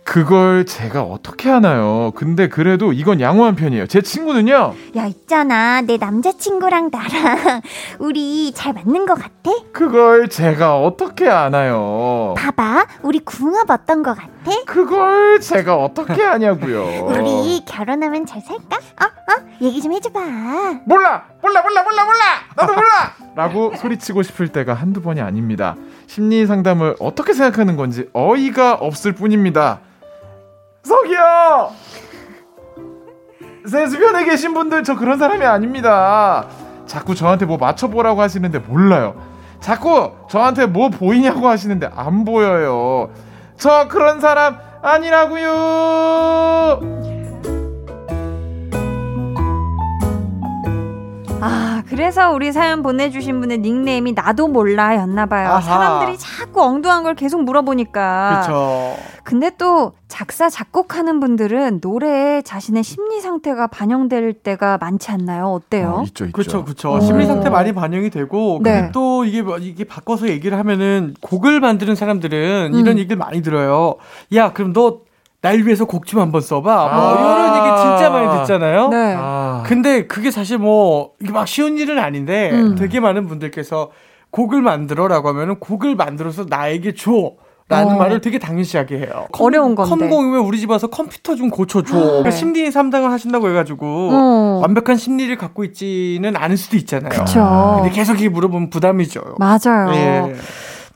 Speaker 9: 그걸 제가 어떻게 하나요? 근데 그래도 이건 양호한 편이에요. 제 친구는요.
Speaker 5: 야, 있잖아. 내 남자친구랑 나랑 우리 잘 맞는 것 같아?
Speaker 9: 그걸 제가 어떻게 아나요?
Speaker 5: 봐봐. 우리 궁합 어떤 것 같아?
Speaker 9: 그걸 제가 어떻게 아냐고요.
Speaker 5: 우리 결혼하면 잘 살까? 어? 어? 얘기 좀 해줘봐.
Speaker 9: 몰라, 몰라, 몰라, 몰라, 몰라. 나도 몰라. 라고 소리치고 싶을 때가 한두 번이 아닙니다. 심리 상담을 어떻게 생각하는 건지 어이가 없을 뿐입니다. 석이요. 제 주변에 계신 분들 저 그런 사람이 아닙니다. 자꾸 저한테 뭐 맞춰보라고 하시는데 몰라요. 자꾸 저한테 뭐 보이냐고 하시는데 안 보여요. 저 그런 사람 아니라고요.
Speaker 1: 아, 그래서 우리 사연 보내주신 분의 닉네임이 나도 몰라 였나봐요. 아하. 사람들이 자꾸 엉뚱한 걸 계속 물어보니까.
Speaker 8: 그쵸.
Speaker 1: 근데 또 작사, 작곡하는 분들은 노래에 자신의 심리 상태가 반영될 때가 많지 않나요? 어때요?
Speaker 9: 어, 있죠, 있죠.
Speaker 8: 그쵸, 그쵸. 심리 상태 많이 반영이 되고. 네. 근데 또 이게, 뭐, 이게 바꿔서 얘기를 하면은 곡을 만드는 사람들은 음. 이런 얘기를 많이 들어요. 야, 그럼 너 날 위해서 곡 좀 한번 써봐. 뭐 아~ 이런 얘기 진짜 많이 듣잖아요. 네. 아~ 근데 그게 사실 뭐 이게 막 쉬운 일은 아닌데 음. 되게 많은 분들께서 곡을 만들어라고 하면은 곡을 만들어서 나에게 줘. 라는 어. 말을 되게 당연시하게 해요.
Speaker 1: 어려운 건데.
Speaker 8: 컴공이면 우리 집 와서 컴퓨터 좀 고쳐줘. 네. 심리 상담을 하신다고 해가지고 어. 완벽한 심리를 갖고 있지는 않을 수도 있잖아요.
Speaker 1: 그쵸.
Speaker 8: 근데 계속 이렇게 물어보면 부담이죠.
Speaker 1: 맞아요. 예.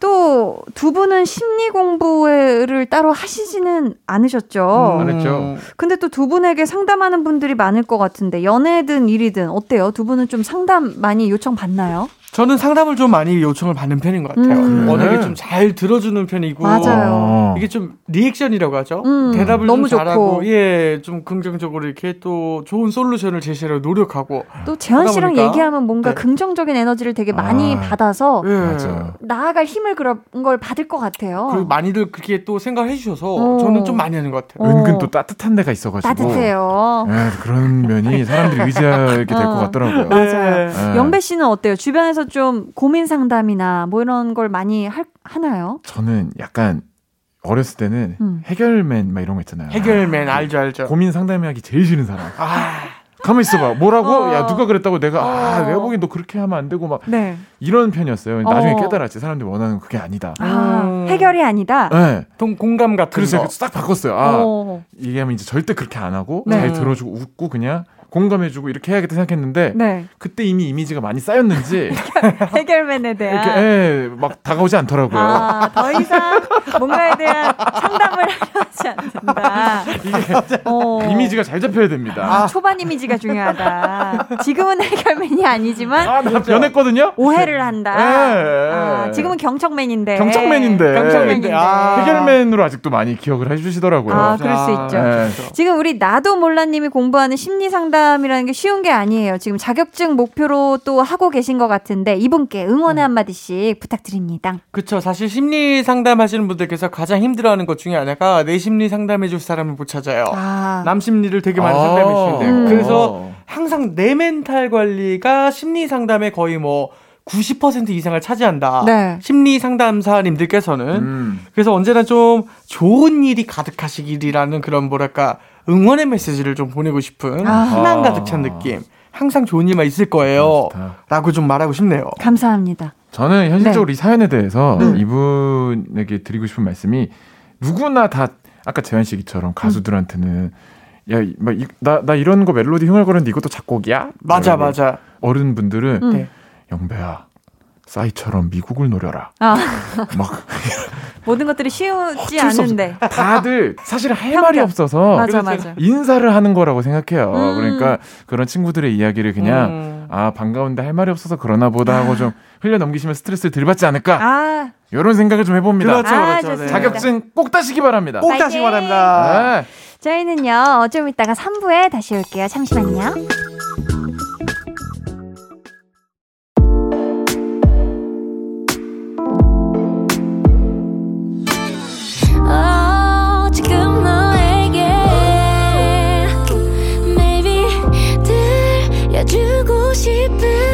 Speaker 1: 또 두 분은 심리 공부를 따로 하시지는 않으셨죠?
Speaker 9: 음, 안 했죠.
Speaker 1: 근데 또 두 분에게 상담하는 분들이 많을 것 같은데 연애든 일이든 어때요? 두 분은 좀 상담 많이 요청 받나요?
Speaker 8: 저는 상담을 좀 많이 요청을 받는 편인 것 같아요. 음. 워낙에 좀 잘 들어주는 편이고
Speaker 1: 맞아요.
Speaker 8: 이게 좀 리액션이라고 하죠. 음. 대답을 너무 좀 잘하고 예, 좀 긍정적으로 이렇게 또 좋은 솔루션을 제시하려 노력하고
Speaker 1: 또 재현 씨랑 보니까. 얘기하면 뭔가 네. 긍정적인 에너지를 되게 많이 아. 받아서 예. 나아갈 힘을 그런 걸 받을 것 같아요.
Speaker 8: 그리고 많이들 그렇게 또 생각해 주셔서 어. 저는 좀 많이 하는 것 같아요.
Speaker 9: 어. 은근 또 따뜻한 데가 있어가지고
Speaker 1: 따뜻해요.
Speaker 9: 예, 그런 면이 사람들이 의지하게 될 것 같더라고요.
Speaker 1: 맞아요. 예. 영배 씨는 어때요? 주변에서 좀 고민 상담이나 뭐 이런 걸 많이 할, 하나요?
Speaker 9: 저는 약간 어렸을 때는 음. 해결맨 막 이런 거 있잖아요.
Speaker 8: 해결맨 아, 알죠 알죠.
Speaker 9: 고민 상담하기 제일 싫은 사람. 아. 가만 있어봐. 뭐라고? 어. 야 누가 그랬다고 내가 아, 어. 아 내가 보기엔 너 그렇게 하면 안 되고 막 네. 이런 편이었어요. 나중에 어. 깨달았지. 사람들이 원하는 그게 아니다.
Speaker 1: 아, 음. 해결이 아니다.
Speaker 9: 네.
Speaker 8: 동 공감 같은
Speaker 9: 그래서 거. 딱 바꿨어요. 아 어. 얘기하면 이제 절대 그렇게 안 하고 네. 잘 들어주고 웃고 그냥 공감해주고 이렇게 해야겠다 생각했는데 네. 그때 이미 이미지가 많이 쌓였는지
Speaker 1: 해결맨에 대한
Speaker 9: 이렇게 예, 막 다가오지 않더라고요.
Speaker 1: 아, 더 이상 뭔가에 대한 상담을 하지 않는다.
Speaker 9: 어. 이미지가 잘 잡혀야 됩니다.
Speaker 1: 아, 초반 이미지가 중요하다. 지금은 해결맨이 아니지만
Speaker 9: 아, 나 변했거든요.
Speaker 1: 오해를 한다. 네. 아, 지금은 경청맨인데.
Speaker 9: 경청맨인데.
Speaker 1: 경청맨인데. 아.
Speaker 9: 해결맨으로 아직도 많이 기억을 해주시더라고요.
Speaker 1: 아, 그럴 수 있죠. 네. 지금 우리 나도 몰라님이 공부하는 심리 상담 상담이라는 게 쉬운 게 아니에요. 지금 자격증 목표로 또 하고 계신 것 같은데 이분께 응원의 한마디씩 부탁드립니다.
Speaker 8: 그렇죠. 사실 심리 상담하시는 분들께서 가장 힘들어하는 것 중에 하나가 내 심리 상담해 줄 사람을 못 찾아요. 아. 남 심리를 되게 많이 아. 상담해 주시는데 음. 그래서 항상 내 멘탈 관리가 심리 상담에 거의 뭐 90% 이상을 차지한다. 네. 심리 상담사님들께서는. 음. 그래서 언제나 좀 좋은 일이 가득하시길이라는 그런 뭐랄까 응원의 메시지를 좀 보내고 싶은 아. 희망 가득 찬 느낌. 항상 좋은 일만 있을 거예요. 아, 라고 좀 말하고 싶네요.
Speaker 1: 감사합니다.
Speaker 9: 저는 현실적으로 네. 이 사연에 대해서 네. 이분에게 드리고 싶은 말씀이 누구나 다 아까 재현 씨처럼 가수들한테는 야, 막, 나, 나 이런 거 멜로디 흥얼거리는데 이것도 작곡이야?
Speaker 8: 맞아, 맞아.
Speaker 9: 어른분들은, 음. 네. 영배야, 싸이처럼 미국을 노려라. 아. 막
Speaker 1: 모든 것들이 쉬우지 않은데
Speaker 9: 다들 사실 할 평균. 말이 없어서
Speaker 1: 맞아, 맞아.
Speaker 9: 인사를 하는 거라고 생각해요. 음. 그러니까 그런 친구들의 이야기를 그냥 음. 아 반가운데 할 말이 없어서 그러나 보다 하고 좀 흘려 넘기시면 스트레스를 덜 받지 않을까. 아. 이런 생각을 좀 해봅니다.
Speaker 8: 그렇죠, 아, 그렇죠.
Speaker 9: 아, 네. 자격증 꼭 따시기 바랍니다.
Speaker 8: 꼭 따시기 바랍니다. 네.
Speaker 1: 저희는요, 어, 좀 이따가 3부에 다시 올게요. 잠시만요. 주고 싶은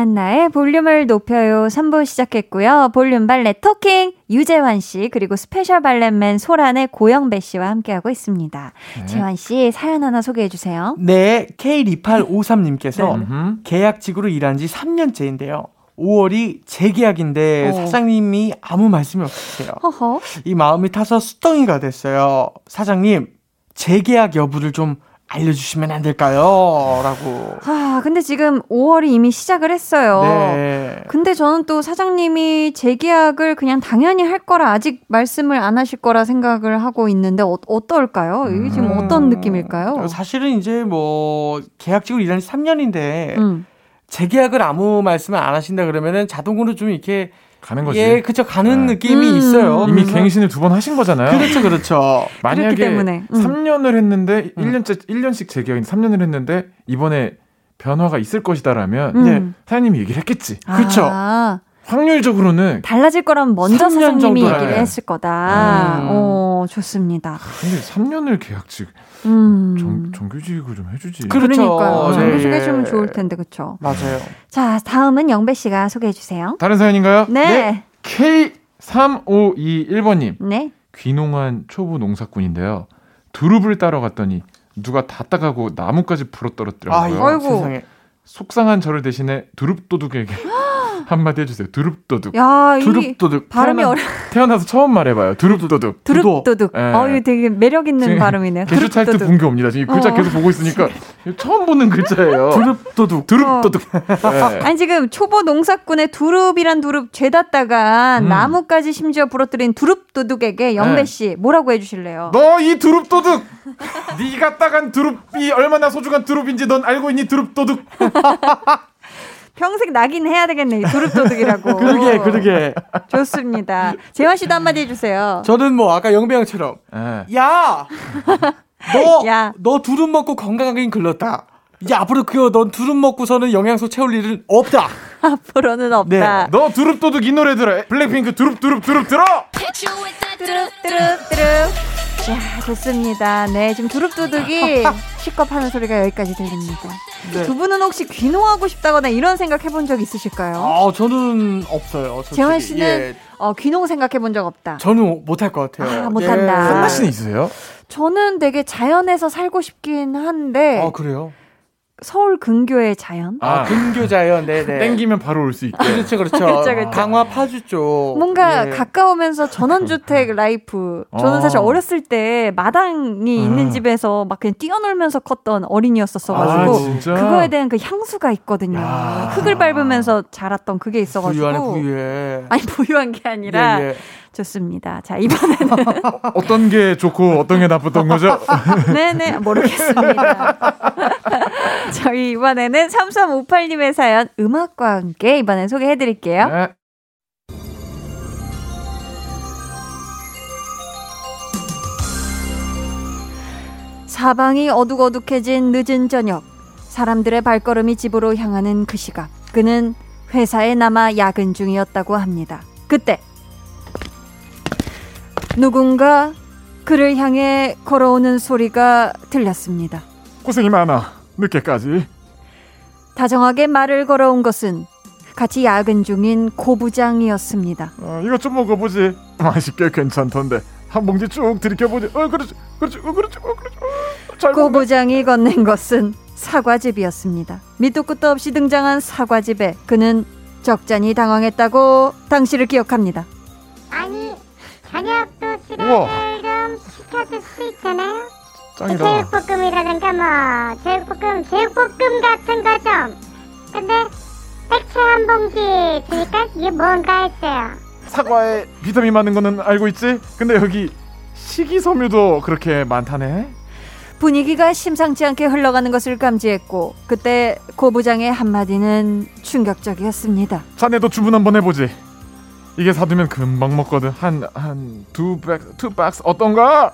Speaker 1: 강한나의 볼륨을 높여요 3부 시작했고요. 볼륨 valet talking 유재환 씨 그리고 special valet man 소란의 고영배 씨와 함께하고 있습니다. 네. 재환 씨 사연 하나 소개해 주세요.
Speaker 8: 네, K2853님께서 네. 계약직으로 일한 지 3년째인데요. 5월이 재계약인데 어. 사장님이 아무 말씀이 없으세요. 허허. 이 마음이 타서 숯덩이가 됐어요. 사장님, 재계약 여부를 좀 알려주시면 안 될까요? 라고.
Speaker 1: 아, 근데 지금 5월이 이미 시작을 했어요. 네. 근데 저는 또 사장님이 재계약을 그냥 당연히 할 거라 아직 말씀을 안 하실 거라 생각을 하고 있는데 어, 어떨까요? 이게 지금 음. 어떤 느낌일까요?
Speaker 8: 사실은 이제 뭐 계약직으로 일한 지 3년인데 음. 재계약을 아무 말씀을 안 하신다 그러면은 자동으로 좀 이렇게
Speaker 9: 가는 거지.
Speaker 8: 예, 그쵸. 가는 네. 느낌이 음. 있어요.
Speaker 9: 이미 갱신을 두 번 하신 거잖아요.
Speaker 8: 그렇죠, 그렇죠.
Speaker 9: 만약에 때문에. 음. 3년을 했는데, 음. 1년째, 1년씩 재계약인 3년을 했는데, 이번에 변화가 있을 것이다라면, 음. 네, 사장님이 얘기를 했겠지.
Speaker 8: 아. 그렇죠. 확률적으로는
Speaker 1: 달라질 거라면 먼저 사장님이 얘기를 했을 거다. 음. 어, 좋습니다.
Speaker 9: 근데 3년을 계약직. 음. 정, 정규직을 좀 해주지.
Speaker 1: 그렇죠. 그러니까요. 정규직 네. 해주면 좋을 텐데, 그쵸?
Speaker 8: 맞아요.
Speaker 1: 자, 다음은 영배 씨가 소개해 주세요.
Speaker 9: 다른 사연인가요?
Speaker 1: 네.
Speaker 9: 네. K3521번님. 네. 귀농한 초보 농사꾼인데요. 두릅을 따러 갔더니 누가 다 따가고 나무까지 불어 떨어뜨려요.
Speaker 8: 아이고.
Speaker 9: 속상한 저를 대신해 두릅 도둑에게 한마디 해주세요. 두릅도둑.
Speaker 1: 야,
Speaker 8: 두릅도둑.
Speaker 1: 발음이 어려.
Speaker 9: 태어나서 처음 말해봐요. 두릅도둑.
Speaker 1: 두릅도둑. 네. 어, 이거 되게 매력 있는 발음이네요.
Speaker 9: 개수 찰트 본게 옵니다. 지금 글자 어. 계속 보고 있으니까 처음 보는 글자예요.
Speaker 8: 두릅도둑.
Speaker 9: 두릅도둑. 어.
Speaker 1: 네. 아니 지금 초보 농사꾼의 두릅이란 두릅 죄다다가 음. 나무까지 심지어 부러뜨린 두릅도둑에게 영배 네. 씨 뭐라고 해주실래요?
Speaker 9: 너 이 두릅도둑. 네가 따간 두릅이 얼마나 소중한 두릅인지 넌 알고 있니 두릅도둑.
Speaker 1: 평생 낙인 해야 되겠네. 두릅도둑이라고.
Speaker 8: 그러게, 그러게.
Speaker 1: 좋습니다. 재환 씨도 한마디 해주세요.
Speaker 8: 저는 뭐 아까 영배 형처럼 네. 야, 너, 야. 너 두릅 먹고 건강하긴 글렀다. 이제 앞으로 그넌 두릅 먹고서는 영양소 채울 일은 없다.
Speaker 1: 앞으로는 없다.
Speaker 9: 네. 너 두릅 도둑 이 노래 들어. 블랙핑크 두릅 두릅 두릅 들어.
Speaker 1: 두릅 두릅 두릅. 야, 좋습니다. 네, 지금 두릅도둑이 시겁하는 소리가 여기까지 들립니다. 네. 두 분은 혹시 귀농하고 싶다거나 이런 생각 해본 적 있으실까요?
Speaker 8: 아, 저는 없어요.
Speaker 1: 재환 씨는 예. 어, 귀농 생각해 본 적 없다.
Speaker 8: 저는 못할 것 같아요.
Speaker 1: 아, 못한다. 예.
Speaker 9: 한나 씨는 있으세요?
Speaker 1: 저는 되게 자연에서 살고 싶긴 한데.
Speaker 8: 아, 그래요?
Speaker 1: 서울 근교의 자연.
Speaker 8: 아, 근교 자연, 네네.
Speaker 9: 땡기면 바로 올 수 있게.
Speaker 8: 그렇죠, 그렇죠. 그렇죠, 그렇죠. 강화 파주 쪽.
Speaker 1: 뭔가 예. 가까우면서 전원주택 라이프. 저는 어. 사실 어렸을 때 마당이 음. 있는 집에서 막 그냥 뛰어놀면서 컸던 어린이였었어가지고. 아, 그거에 대한 그 향수가 있거든요. 야. 흙을 밟으면서 자랐던 그게 있어가지고.
Speaker 8: 부유하네, 부유해.
Speaker 1: 아니, 부유한 게 아니라. 예, 예. 좋습니다. 자, 이번에는.
Speaker 9: 어떤 게 좋고 어떤 게 나빴던 거죠?
Speaker 1: 네네, 모르겠습니다. 저희 이번에는 3358님의 사연 음악과 함께 이번엔 소개해 드릴게요. 네. 사방이 어둑어둑해진 늦은 저녁. 사람들의 발걸음이 집으로 향하는 그 시각. 그는 회사에 남아 야근 중이었다고 합니다. 그때 누군가 그를 향해 걸어오는 소리가 들렸습니다.
Speaker 9: 고생이 많아. 늦게까지.
Speaker 1: 다정하게 말을 걸어온 것은 같이 야근 중인 고부장이었습니다.
Speaker 9: 어, 이것 좀 먹어보지. 맛있게 괜찮던데. 한 봉지 쭉 들이켜보지. 어, 그렇지, 그렇지, 어, 그렇지, 어, 그렇지.
Speaker 1: 어, 고부장이 건넨 것은 사과즙이었습니다. 밑도 끝도 없이 등장한 사과즙에 그는 적잖이 당황했다고 당시를 기억합니다.
Speaker 10: 시간을 좀 시켜줄 수 있잖아요.
Speaker 9: 짱이다.
Speaker 10: 제육볶음이라든가 뭐 제육볶음, 제육볶음 같은 거 좀. 근데 백채 한 봉지 주니까 이게 뭔가 했어요.
Speaker 9: 사과에 비타민 많은 거는 알고 있지? 근데 여기 식이섬유도 그렇게 많다네.
Speaker 1: 분위기가 심상치 않게 흘러가는 것을 감지했고 그때 고 부장의 한마디는 충격적이었습니다.
Speaker 9: 자네도 주문 한번 해보지. 이게 사두면 금방 먹거든. 한 한두 백, two box 어떤가?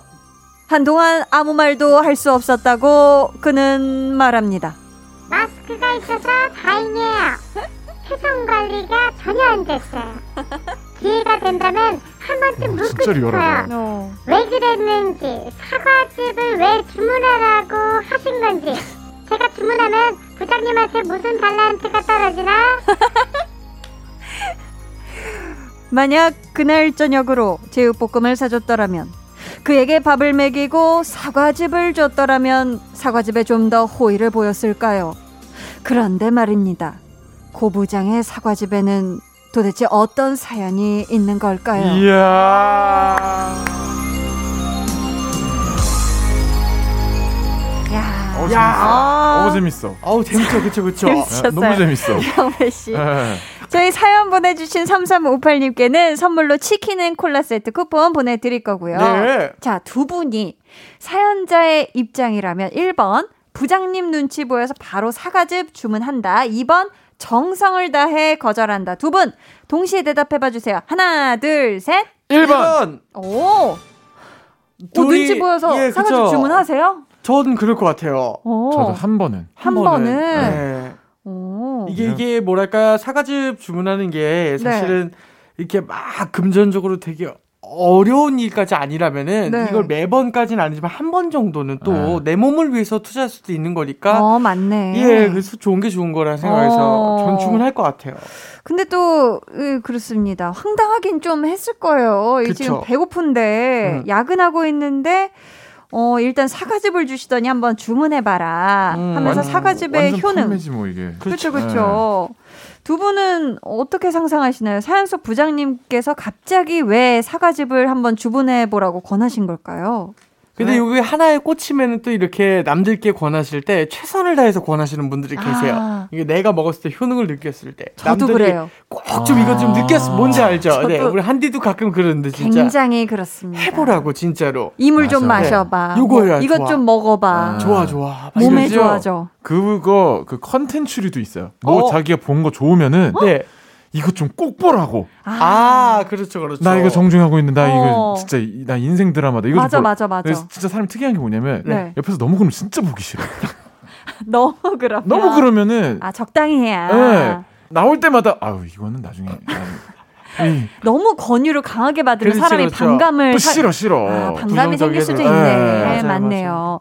Speaker 1: 한동안 아무 말도 할 수 없었다고 그는 말합니다.
Speaker 10: 마스크가 있어서 다행이에요. 표정 관리가 전혀 안 됐어요. 기회가 된다면 한 번쯤 어, 묻고 싶어요. 어. 왜 그랬는지, 사과즙을 왜 주문하라고 하신 건지. 제가 주문하면 부장님한테 무슨 달란트가 떨어지나?
Speaker 1: 만약 그날 저녁으로 제육볶음을 사줬더라면 그에게 밥을 먹이고 사과즙을 줬더라면 사과즙에 좀 더 호의를 보였을까요? 그런데 말입니다. 고 부장의 사과즙에는 도대체 어떤 사연이 있는 걸까요?
Speaker 9: 이야.
Speaker 1: 야,
Speaker 9: 어, 재밌어. 아~ 너무 재밌어.
Speaker 8: 어우, 재밌죠, 그쵸, 그쵸.
Speaker 1: 재밌었어요.
Speaker 9: 너무 재밌어.
Speaker 1: 영배 씨. 네. 저희 사연 보내주신 3358님께는 선물로 치킨 and 콜라 세트 쿠폰 보내드릴 거고요.
Speaker 8: 네.
Speaker 1: 자, 두 분이 사연자의 입장이라면 1번, 부장님 눈치 보여서 바로 사과즙 주문한다. 2번, 정성을 다해 거절한다. 두 분, 동시에 대답해봐 주세요. 하나, 둘, 셋.
Speaker 8: 1번.
Speaker 1: 오. 둘이, 눈치 보여서 예, 사과즙 주문하세요?
Speaker 8: 전 그럴 것 같아요.
Speaker 9: 오. 저도 한 번은.
Speaker 1: 한, 한 번은. 번은. 네.
Speaker 8: 이게 이게 뭐랄까 사과즙 주문하는 게 사실은 네. 이렇게 막 금전적으로 되게 어려운 일까지 아니라면은 네. 이걸 매번까지는 아니지만 한 번 정도는 또내 네. 몸을 위해서 투자할 수도 있는 거니까.
Speaker 1: 어, 맞네.
Speaker 8: 예, 그래서 좋은 게 좋은 거라 생각해서 어. 전 주문할 것 같아요.
Speaker 1: 근데 또 으, 그렇습니다. 황당하긴 좀 했을 거예요. 지금 배고픈데 음. 야근하고 있는데 어, 일단 사과즙을 주시더니 한번 주문해봐라 음, 하면서 사과즙의 효능.
Speaker 9: 뭐.
Speaker 1: 그렇죠, 그렇죠. 네. 두 분은 어떻게 상상하시나요? 사연 속 부장님께서 갑자기 왜 사과즙을 한번 주문해보라고 권하신 걸까요?
Speaker 8: 근데 네. 여기 하나에 꽂히면 또 이렇게 남들께 권하실 때 최선을 다해서 권하시는 분들이 계세요. 아. 이게 내가 먹었을 때 효능을 느꼈을 때.
Speaker 1: 저도 그래요.
Speaker 8: 꼭좀 아. 이거 좀 느꼈어. 뭔지 알죠? 네. 우리 한디도 가끔 그러는데 진짜.
Speaker 1: 굉장히 그렇습니다.
Speaker 8: 해보라고 진짜로.
Speaker 1: 이물 좀 마셔봐. 네. 요거야. 뭐, 이것 좋아. 좀 먹어봐.
Speaker 8: 아. 좋아 좋아.
Speaker 1: 몸에 좋아져.
Speaker 9: 그거 그 컨텐츠리도 있어요. 뭐 어? 자기가 본 거 좋으면은 네. 이거 좀 꼭 보라고.
Speaker 8: 아, 아, 그렇죠, 그렇죠.
Speaker 9: 나 이거 정중하고 있는데, 나 이거 어. 진짜, 나 인생 드라마다. 이거
Speaker 1: 맞아, 맞아, 맞아.
Speaker 9: 진짜 사람 특이한 게 뭐냐면, 네. 옆에서 너무 그러면 진짜 보기 싫어.
Speaker 1: 너무 그러면.
Speaker 9: 너무 그러면은.
Speaker 1: 아, 적당히 해야.
Speaker 9: 네. 나올 때마다, 아유, 이거는 나중에.
Speaker 1: 너무 권유를 강하게 받으면 그렇지, 사람이 그렇죠. 반감을.
Speaker 9: 또 싫어, 싫어.
Speaker 1: 아, 반감이 생길 수도 있네. 네, 맞아요, 맞네요. 맞아요.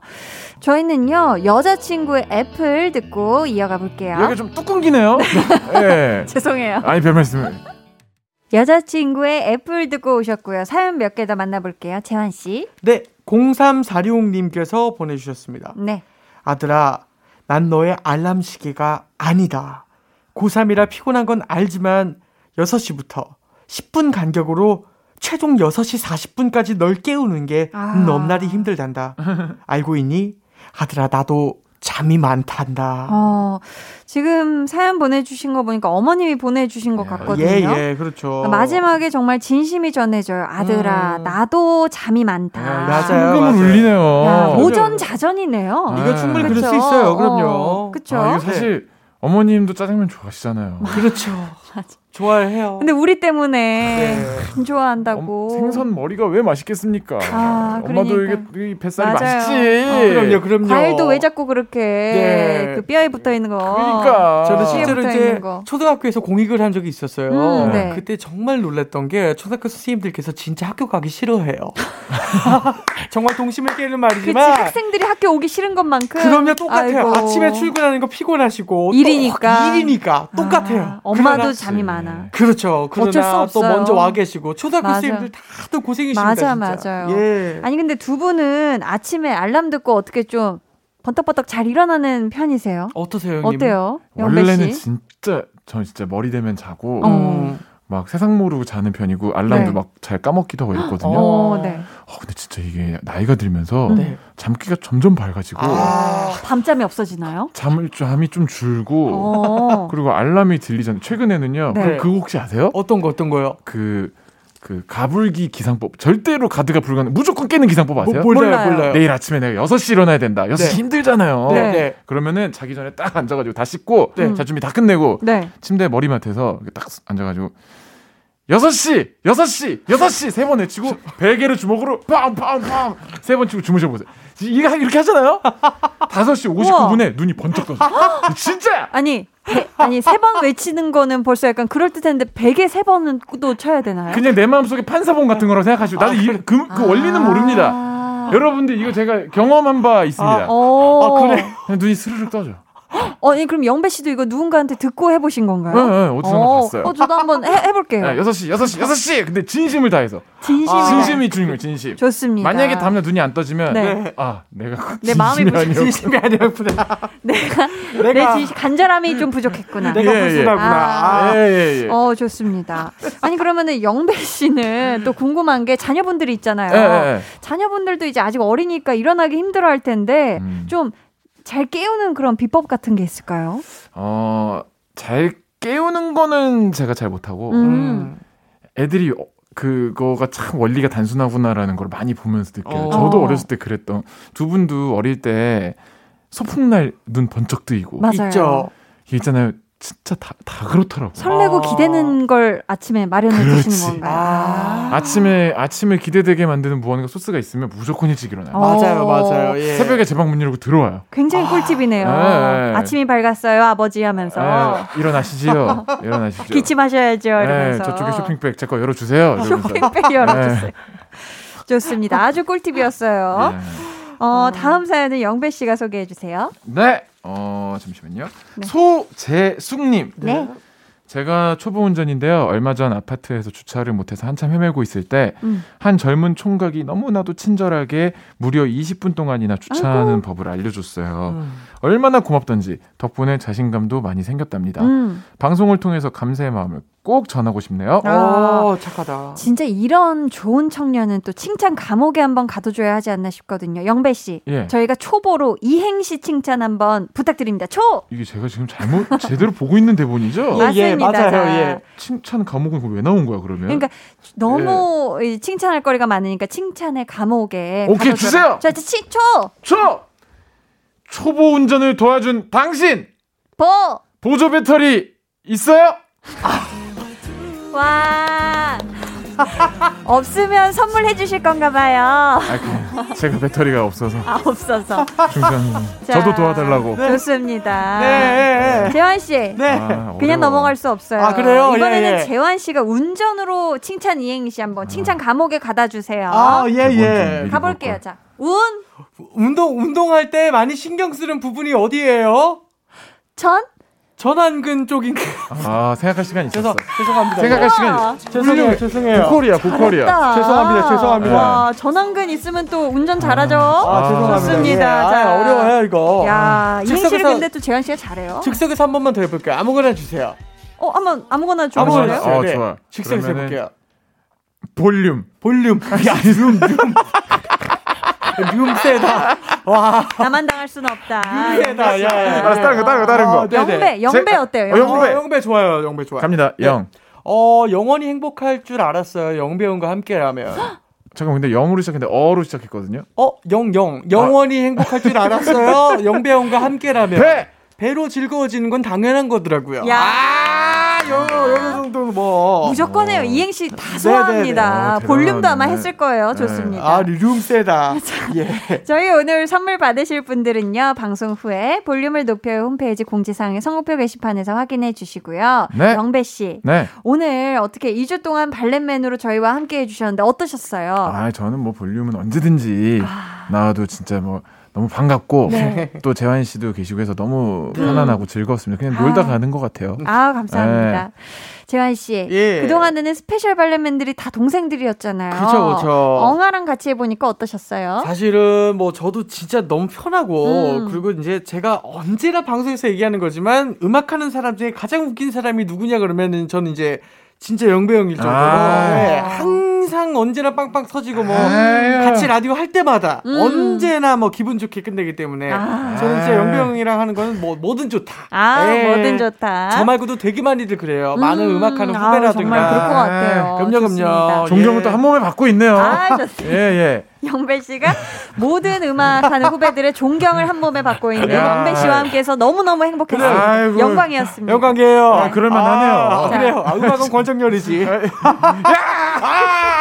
Speaker 1: 저희는요 여자친구의 애플 듣고 이어가 볼게요.
Speaker 9: 여기 좀 뚝 끊기네요. 네.
Speaker 1: 죄송해요.
Speaker 9: 아니 별 말씀을.
Speaker 1: 여자친구의 애플 듣고 오셨고요. 사연 몇 개 더 만나볼게요. 재환 씨.
Speaker 8: 네, 0346님께서 보내주셨습니다.
Speaker 1: 네.
Speaker 8: 아들아, 난 너의 알람 시계가 아니다. 고3이라 피곤한 건 알지만 6시부터 10분 간격으로 최종 6시 40분까지 널 깨우는 게 아. 넘나리 힘들단다. 알고 있니? 아들아, 나도 잠이 많단다.
Speaker 1: 어, 지금 사연 보내주신 거 보니까 어머님이 보내주신 것 예, 같거든요.
Speaker 8: 예, 예, 그렇죠.
Speaker 1: 마지막에 정말 진심이 전해져요. 아들아, 음. 나도 잠이 많다. 예,
Speaker 9: 맞아요. 맞아요. 울리네요. 야,
Speaker 1: 오전 자전이네요.
Speaker 8: 네. 이거 충분히? 그럴 수 있어요. 그럼요. 어,
Speaker 1: 그렇죠.
Speaker 9: 아, 사실 어머님도 짜장면 좋아하시잖아요.
Speaker 8: 그렇죠. 맞아. 좋아해요.
Speaker 1: 근데 우리 때문에 네. 안 좋아한다고.
Speaker 9: 어, 생선 머리가 왜 맛있겠습니까? 아, 엄마도 이게, 이 뱃살이 맞아요. 맛있지. 어,
Speaker 8: 그럼요, 그럼요.
Speaker 1: 과일도 왜 자꾸 그렇게 네. 그 뼈에 붙어 있는 거.
Speaker 9: 그러니까.
Speaker 8: 저는 실제로 이제 초등학교에서 공익을 한 적이 있었어요.
Speaker 1: 음, 네.
Speaker 8: 그때 정말 놀랐던 게 초등학교 선생님들께서 진짜 학교 가기 싫어해요. 정말 동심을 깨는 말이지만.
Speaker 1: 그치, 학생들이 학교 오기 싫은 것만큼.
Speaker 8: 그럼요, 똑같아요. 아이고. 아침에 출근하는 거 피곤하시고.
Speaker 1: 일이니까.
Speaker 8: 일이니까. 똑같아요. 아,
Speaker 1: 엄마도 잠이 많아. 많아.
Speaker 8: 그렇죠. 그러나 또 먼저 와 계시고 초등학교 선생님들 다들 고생이십니다.
Speaker 1: 맞아, 진짜. 맞아요. 예. 아니 근데 두 분은 아침에 알람 듣고 어떻게 좀 번떡번떡 잘 일어나는 편이세요?
Speaker 8: 어떠세요, 형님?
Speaker 1: 어때요?
Speaker 9: 원래는 진짜 저 진짜 머리 대면 자고 어. 막 세상 모르고 자는 편이고 알람도 네. 막잘 까먹기도 하고 이랬거든요.
Speaker 1: 어, 네.
Speaker 9: 어, 근데 진짜 이게 나이가 들면서 네. 잠기가 점점 밝아지고
Speaker 1: 아, 밤잠이 없어지나요?
Speaker 9: 잠을 잠이 좀 줄고 어. 그리고 알람이 들리잖아요. 최근에는요. 네. 그, 그거 혹시 아세요?
Speaker 8: 어떤 거 어떤 거요?
Speaker 9: 그 그 가불기 기상법 절대로 가드가 불가능 무조건 깨는 기상법 아세요?
Speaker 8: 뭐, 몰라요, 몰라요.
Speaker 9: 내일 아침에 내가 6시 일어나야 된다. 6시 네. 힘들잖아요.
Speaker 8: 네. 네.
Speaker 9: 그러면은 자기 전에 딱 앉아 가지고 다 씻고 네. 자 준비 다 끝내고
Speaker 1: 네.
Speaker 9: 침대 머리맡에서 딱 앉아 가지고 6시! 6시! 6시! 세 번 외치고 베개를 주먹으로 팡팡팡 세번 치고 주무셔 보세요. 이게 이렇게 하잖아요? 5시 59분에 눈이 번쩍 떠서. 진짜!
Speaker 1: 아니, 배, 아니, 세 번 외치는 거는 벌써 약간 그럴 듯했는데, 베개 세 번은 또 쳐야 되나요?
Speaker 9: 그냥 내 마음속에 판사본 같은 거라고 생각하시고, 나도 아, 이, 그, 그 아~ 원리는 모릅니다. 여러분들 이거 제가 경험한 바 있습니다.
Speaker 1: 아, 어.
Speaker 8: 아 그래?
Speaker 9: 눈이 스르륵 떠져.
Speaker 1: 어, 니 그럼 영배 씨도 이거 누군가한테 듣고 해보신 건가요?
Speaker 9: 네, 네 어디서 어, 봤어요.
Speaker 1: 어, 저도 한번 해, 해볼게요.
Speaker 9: 네, 6시, 6시, 6시! 근데 진심을 다해서.
Speaker 1: 진심. 아,
Speaker 9: 진심이 중요해요, 진심.
Speaker 1: 좋습니다.
Speaker 9: 만약에 다음날 눈이 안 떠지면, 네. 아, 내가.
Speaker 1: 내 마음이 부족
Speaker 8: 진심이 아니었구나.
Speaker 1: 내가, 내가. 내 진심, 간절함이 좀 부족했구나.
Speaker 8: 내가 불순하구나. 예, 아,
Speaker 1: 아, 예, 예, 예. 어, 좋습니다. 아니, 그러면은 영배 씨는 또 궁금한 게 자녀분들이 있잖아요. 예, 예. 자녀분들도 이제 아직 어리니까 일어나기 힘들어 할 텐데, 음. 좀 잘 깨우는 그런 비법 같은 게 있을까요?
Speaker 9: 어, 잘 깨우는 거는 제가 잘 못하고, 음. 애들이 그거가 참 원리가 단순하구나라는 걸 많이 보면서 느껴요. 어. 저도 어렸을 때 그랬던 두 분도 어릴 때 소풍날 눈 번쩍 뜨이고
Speaker 1: 맞아요.
Speaker 8: 있죠.
Speaker 9: 있잖아요. 진짜 다, 다 그렇더라고요.
Speaker 1: 설레고 아. 기대는 걸 아침에 마련해 그렇지. 주시는 건가요?
Speaker 9: 아. 침에 아침에 기대되게 만드는 무언가 소스가 있으면 무조건 일찍 일어나요.
Speaker 8: 맞아요, 맞아요. 예.
Speaker 9: 새벽에 제 방 문 열고 들어와요.
Speaker 1: 굉장히 아. 꿀팁이네요. 네. 아침이 밝았어요, 아버지 하면서.
Speaker 9: 네. 일어나시지요. 일어나시죠.
Speaker 1: 기침하셔야죠. 이러면서.
Speaker 9: 네, 저쪽에 쇼핑백 제 거 열어주세요.
Speaker 1: 쇼핑백 열어주세요. 좋습니다. 아주 꿀팁이었어요. 네. 어, 다음 사연은 영배 씨가 소개해 주세요.
Speaker 9: 네. 어, 잠시만요. 네. 소재숙님.
Speaker 1: 네.
Speaker 9: 제가 초보 운전인데요. 얼마 전 아파트에서 주차를 못해서 한참 헤매고 있을 때한 음. 젊은 총각이 너무나도 친절하게 무려 20분 동안이나 주차하는 아이고. 법을 알려줬어요. 음. 얼마나 고맙던지 덕분에 자신감도 많이 생겼답니다. 음. 방송을 통해서 감사의 마음을 꼭 전하고 싶네요.
Speaker 8: 아, 착하다.
Speaker 1: 진짜 이런 좋은 청년은 또 칭찬 감옥에 한번 가둬줘야 하지 않나 싶거든요. 영배 씨, 예. 저희가 초보로 이행시 칭찬 한번 부탁드립니다. 초.
Speaker 9: 이게 제가 지금 잘못 제대로 보고 있는 대본이죠?
Speaker 1: 예, 예, 맞아요. 예.
Speaker 9: 칭찬 감옥은 왜 나온 거야 그러면?
Speaker 1: 그러니까 너무 예. 칭찬할 거리가 많으니까 칭찬의 감옥에.
Speaker 9: 오케이 가둬줘라. 주세요.
Speaker 1: 자, 치 초.
Speaker 9: 초. 초보 운전을 도와준 당신.
Speaker 1: 보.
Speaker 9: 보조 배터리 있어요? 아.
Speaker 1: 와. 없으면 선물해 주실 건가 봐요. 아,
Speaker 9: 그, 제가 배터리가 없어서.
Speaker 1: 아, 없어서.
Speaker 9: 중간 저도 도와달라고.
Speaker 1: 네. 좋습니다.
Speaker 8: 네. 네,
Speaker 1: 네. 재환 씨. 네. 아, 그냥 넘어갈 수 없어요.
Speaker 8: 아, 그래요?
Speaker 1: 이번에는
Speaker 8: 예,
Speaker 1: 예. 재환 씨가 운전으로 칭찬 이행시 한번 칭찬 감옥에 가다 주세요.
Speaker 8: 아, 예, 예.
Speaker 1: 가 볼게요. 자. 운.
Speaker 8: 운동 운동할 때 많이 신경 쓰는 부분이 어디예요?
Speaker 1: 전?
Speaker 8: 전완근 쪽인
Speaker 9: 아 생각할 시간 있었어.
Speaker 8: 죄송, 합니다
Speaker 9: 생각할 시간.
Speaker 8: 죄송해요. 죄송해요.
Speaker 9: 고퀄이야, 고퀄이야.
Speaker 8: 죄송합니다. 죄송합니다.
Speaker 1: 와, 전완근 있으면 또 운전 잘하죠.
Speaker 8: 아, 아 죄송합니다.
Speaker 1: 좋습니다.
Speaker 8: 예. 자, 아, 어려워요 이거.
Speaker 1: 야, 이행시를 근데 또 재환 씨가 잘해요.
Speaker 8: 즉석에서 한 번만 더 해볼게요. 아무거나 주세요.
Speaker 1: 어, 한번 아무거나 좀 아무거나
Speaker 9: 주세요. 어, 네. 좋아.
Speaker 8: 즉석에서 해볼게요.
Speaker 9: 볼륨.
Speaker 8: 볼륨. 야, 룸, 룸. 룸 세다. 와.
Speaker 1: 나만 당할 수는 없다.
Speaker 8: 룸 세다. 야, 야,
Speaker 9: 야. 다른 거, 다른 거, 다른 거. 어,
Speaker 1: 영배, 영배 제, 어때요? 영배.
Speaker 8: 어, 영배. 영배 좋아요. 영배 좋아요.
Speaker 9: 갑니다.
Speaker 8: 네.
Speaker 9: 영.
Speaker 8: 어, 영원히 행복할 줄 알았어요. 영배원과 함께라면.
Speaker 9: 잠깐 근데 영으로 시작했는데 어로 시작했거든요.
Speaker 8: 어, 영, 영. 영원히 아. 행복할 줄 알았어요. 영배원과 함께라면.
Speaker 9: 배!
Speaker 8: 배로 즐거워지는 건 당연한 거더라고요.
Speaker 1: 야!
Speaker 8: 아, 요, 요 정도 뭐.
Speaker 1: 무조건 해요. 어. 이행시 다 소화합니다. 어, 볼륨도 아마 했을 거예요. 네. 좋습니다.
Speaker 8: 아, 룸 세다.
Speaker 1: 예. 저희 오늘 선물 받으실 분들은요. 방송 후에 볼륨을 높여요 홈페이지 공지사항의 선곡표 게시판에서 확인해 주시고요.
Speaker 9: 네.
Speaker 1: 영배 씨.
Speaker 9: 네.
Speaker 1: 오늘 어떻게 2주 동안 발렛맨으로 저희와 함께 해 주셨는데 어떠셨어요?
Speaker 9: 아, 저는 뭐 볼륨은 언제든지 아. 나와도 진짜 뭐 너무 반갑고 네. 또 재환 씨도 계시고 해서 너무 음. 편안하고 즐거웠습니다. 그냥 놀다 아. 가는 것 같아요.
Speaker 1: 아 감사합니다. 네. 재환 씨, 예. 그 동안에는 special 볼륨맨들이 다 동생들이었잖아요.
Speaker 8: 그렇죠, 그렇죠.
Speaker 1: 엉아랑 같이 해보니까 어떠셨어요?
Speaker 8: 사실은 뭐 저도 진짜 너무 편하고 음. 그리고 이제 제가 언제나 방송에서 얘기하는 거지만 음악하는 사람 중에 가장 웃긴 사람이 누구냐 그러면은 저는 이제 진짜 영배 형일 정도로 아~ 네, 항상 언제나 빵빵 터지고 뭐 아유. 같이 라디오 할 때마다 음. 언제나 뭐 기분 좋게 끝내기 때문에 아~ 저는 진짜 영배 형이랑 하는 거는 뭐 뭐든 좋다.
Speaker 1: 아 네. 뭐든 좋다.
Speaker 8: 저 말고도 되게 많이들 그래요. 음. 많은 음악하는 후배라든가. 아, 정말
Speaker 1: 그럴 것 같아요.
Speaker 8: 그럼요, 그럼요.
Speaker 9: 존경을 또한 몸에 받고 있네요.
Speaker 1: 아 좋습니다.
Speaker 9: 예 예.
Speaker 1: 영배 씨가 모든 음악하는 후배들의 존경을 한 몸에 받고 있는 영배 씨와 함께해서 너무너무 행복했어요. 아이고, 영광이었습니다.
Speaker 8: 영광이에요.
Speaker 9: 아, 그럴만하네요. 아,
Speaker 8: 그래요. 아, 음악은 권정열이지.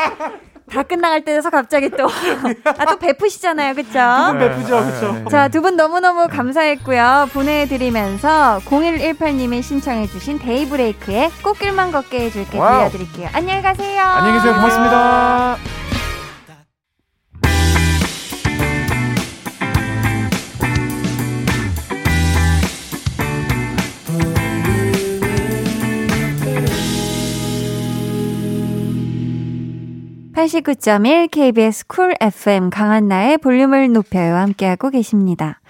Speaker 1: 다 끝나갈 때에서 갑자기 또, 아, 또 베푸시잖아요. 그쵸?
Speaker 8: 두분 베푸죠. 그쵸?
Speaker 1: 네. 자, 두 분 너무너무 감사했고요. 보내드리면서 0118님이 신청해주신 데이브레이크의 꽃길만 걷게 해줄게 들려드릴게요. 안녕히 가세요.
Speaker 9: 안녕히 계세요. 고맙습니다.
Speaker 1: 89.1 KBS Cool FM 강한나의 볼륨을 높여요 함께하고 계십니다.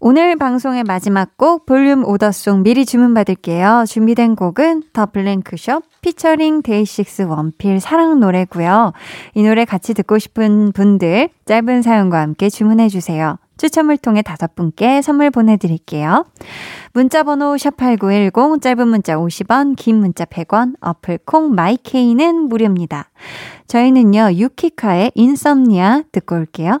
Speaker 1: 오늘 방송의 마지막 곡 볼륨 order song 미리 주문받을게요. 준비된 곡은 더 블랭크숍 피처링 데이식스 원필 사랑 노래고요. 이 노래 같이 듣고 싶은 분들 짧은 사연과 함께 주문해 주세요. 추첨을 통해 다섯 분께 선물 보내드릴게요. 문자번호 샵8910, 짧은 문자 50원, 긴 문자 100원, 어플 콩 마이케이는 무료입니다. 저희는요, 유키카의 인썸니아 듣고 올게요.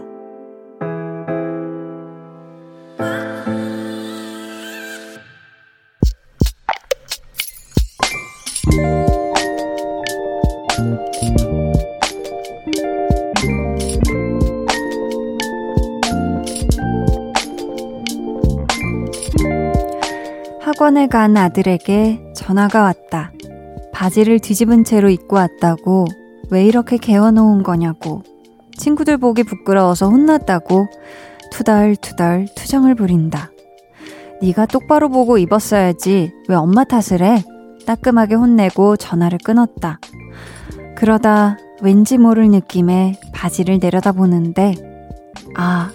Speaker 1: 학원에 간 아들에게 전화가 왔다. 바지를 뒤집은 채로 입고 왔다고 왜 이렇게 개워놓은 거냐고 친구들 보기 부끄러워서 혼났다고 투덜투덜 투정을 부린다. 네가 똑바로 보고 입었어야지 왜 엄마 탓을 해? 따끔하게 혼내고 전화를 끊었다. 그러다 왠지 모를 느낌에 바지를 내려다보는데 아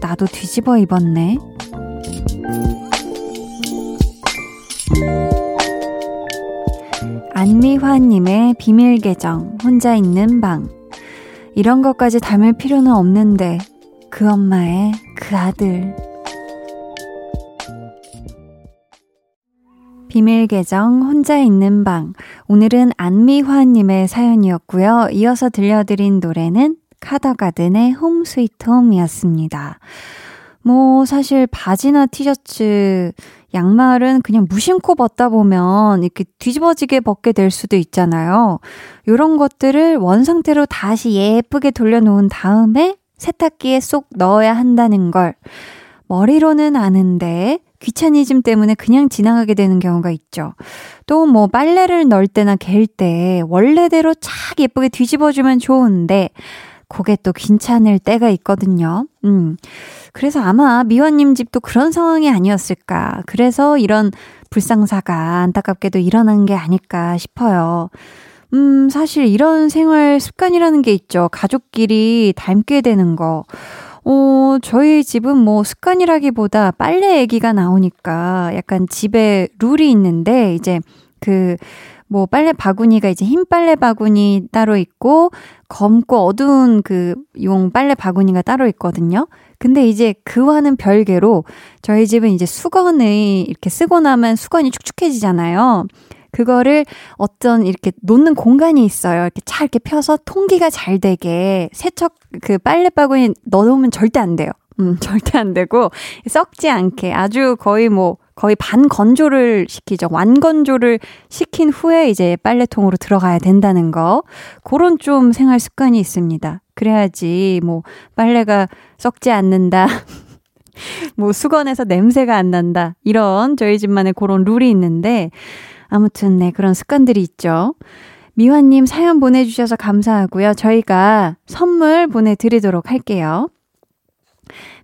Speaker 1: 나도 뒤집어 입었네. 안미화님의 비밀 계정, 혼자 있는 방. 이런 것까지 담을 필요는 없는데, 그 엄마의 그 아들. 비밀 계정, 혼자 있는 방. 오늘은 안미화님의 사연이었고요. 이어서 들려드린 노래는 카더가든의 홈 스위트 홈이었습니다. 뭐, 사실 바지나 티셔츠, 양말은 그냥 무심코 벗다 보면 이렇게 뒤집어지게 벗게 될 수도 있잖아요. 요런 것들을 원 상태로 다시 예쁘게 돌려놓은 다음에 세탁기에 쏙 넣어야 한다는 걸 머리로는 아는데 귀차니즘 때문에 그냥 지나가게 되는 경우가 있죠. 또 뭐 빨래를 넣을 때나 갤 때 원래대로 착 예쁘게 뒤집어주면 좋은데 그게 또 괜찮을 때가 있거든요. 음. 그래서 아마 미화님 집도 그런 상황이 아니었을까. 그래서 이런 불상사가 안타깝게도 일어난 게 아닐까 싶어요. 음, 사실 이런 생활 습관이라는 게 있죠. 가족끼리 닮게 되는 거. 어, 저희 집은 뭐 습관이라기보다 빨래 얘기가 나오니까 약간 집에 룰이 있는데 이제 그 뭐 빨래 바구니가 이제 흰 빨래 바구니 따로 있고 검고 어두운 그 용 빨래 바구니가 따로 있거든요. 근데 이제 그와는 별개로 저희 집은 이제 수건을 이렇게 쓰고 나면 수건이 축축해지잖아요. 그거를 어떤 이렇게 놓는 공간이 있어요. 이렇게 잘 이렇게 펴서 통기가 잘 되게 세척 그 빨래 바구니 넣어놓으면 절대 안 돼요. 음, 절대 안 되고 썩지 않게 아주 거의 뭐 거의 반 건조를 시키죠. 완 건조를 시킨 후에 이제 빨래통으로 들어가야 된다는 거. 그런 좀 생활 습관이 있습니다. 그래야지 뭐 빨래가 썩지 않는다. 뭐 수건에서 냄새가 안 난다. 이런 저희 집만의 그런 룰이 있는데 아무튼 네 그런 습관들이 있죠. 미화님 사연 보내주셔서 감사하고요. 저희가 선물 보내드리도록 할게요.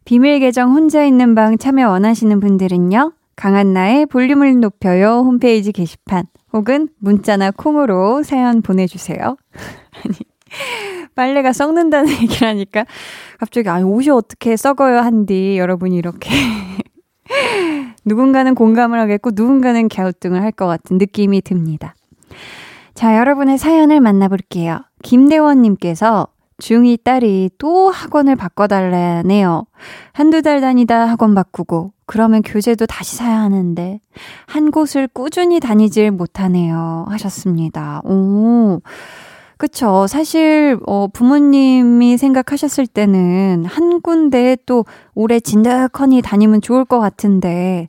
Speaker 1: 비밀 계정 혼자 있는 방 참여 원하시는 분들은요. 강한나의 볼륨을 높여요 홈페이지 게시판 혹은 문자나 콩으로 사연 보내주세요. 아니 빨래가 썩는다는 얘기를 하니까 갑자기 아니 옷이 어떻게 썩어요 한디 여러분이 이렇게 누군가는 공감을 하겠고 누군가는 갸우뚱을 할 것 같은 느낌이 듭니다. 자 여러분의 사연을 만나볼게요. 김대원님께서 중2 딸이 또 학원을 바꿔달라네요. 한두 달 다니다 학원 바꾸고, 그러면 교재도 다시 사야 하는데, 한 곳을 꾸준히 다니질 못하네요. 하셨습니다. 오. 그쵸. 사실, 어, 부모님이 생각하셨을 때는 한 군데 또 오래 진득하니 다니면 좋을 것 같은데,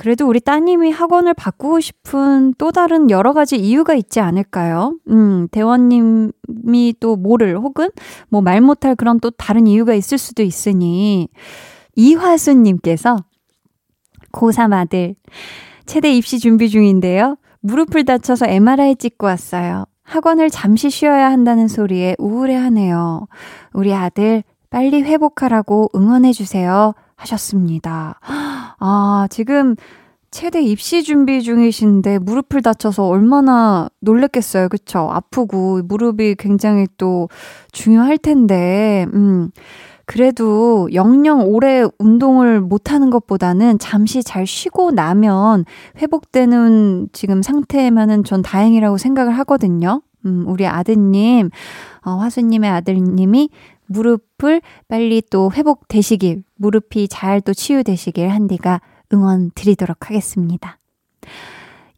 Speaker 1: 그래도 우리 따님이 학원을 바꾸고 싶은 또 다른 여러 가지 이유가 있지 않을까요? 음, 대원님이 또 뭐를 혹은 뭐 말 못할 그런 또 다른 이유가 있을 수도 있으니 이화수님께서 고3 아들 체대 입시 준비 중인데요. 무릎을 다쳐서 MRI 찍고 왔어요. 학원을 잠시 쉬어야 한다는 소리에 우울해하네요. 우리 아들 빨리 회복하라고 응원해주세요. 하셨습니다. 아, 지금 최대 입시 준비 중이신데 무릎을 다쳐서 얼마나 놀랬겠어요. 그쵸? 아프고 무릎이 굉장히 또 중요할 텐데, 음. 그래도 영영 오래 운동을 못하는 것보다는 잠시 잘 쉬고 나면 회복되는 지금 상태면은 전 다행이라고 생각을 하거든요. 음, 우리 아드님, 어, 화수님의 아들님이 무릎을 빨리 또 회복되시길, 무릎이 잘 또 치유되시길 한디가 응원 드리도록 하겠습니다.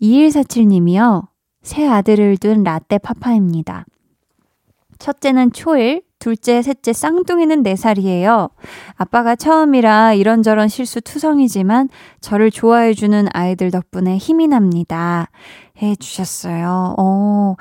Speaker 1: 2147님이요. 새 아들을 둔 라떼 파파입니다. 첫째는 초일, 둘째, 셋째 쌍둥이는 4살이에요. 아빠가 처음이라 이런저런 실수 투성이지만 저를 좋아해주는 아이들 덕분에 힘이 납니다. 해 주셨어요. 어,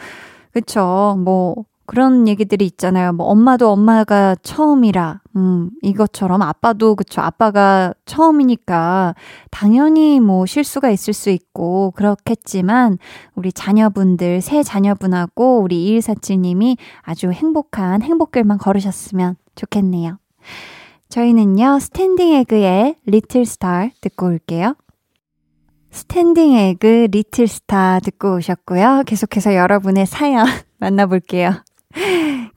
Speaker 1: 그쵸. 뭐, 그런 얘기들이 있잖아요. 뭐 엄마도 엄마가 처음이라, 음, 이것처럼 아빠도 그쵸. 아빠가 처음이니까 당연히 뭐 실수가 있을 수 있고 그렇겠지만 우리 자녀분들, 새 자녀분하고 우리 2147님이 아주 행복한 행복길만 걸으셨으면 좋겠네요. 저희는요, 스탠딩 에그의 Little Star 듣고 올게요. 스탠딩 에그 Little Star 듣고 오셨고요. 계속해서 여러분의 사연 만나볼게요.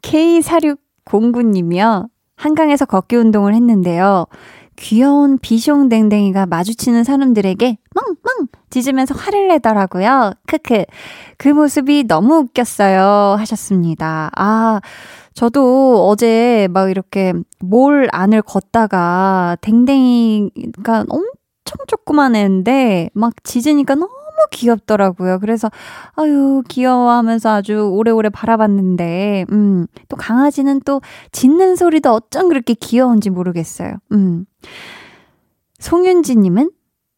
Speaker 1: K4609님이요. 한강에서 걷기 운동을 했는데요. 귀여운 비숑 댕댕이가 마주치는 사람들에게 멍멍 짖으면서 화를 내더라고요. 크크. 그 모습이 너무 웃겼어요. 하셨습니다. 아, 저도 어제 막 이렇게 몰 안을 걷다가 댕댕이가 엄청 조그만 애인데 막 짖으니까 너무 너무 귀엽더라고요. 그래서 아유 귀여워하면서 아주 오래오래 바라봤는데 음, 또 강아지는 또 짖는 소리도 어쩜 그렇게 귀여운지 모르겠어요. 음. 송윤지님은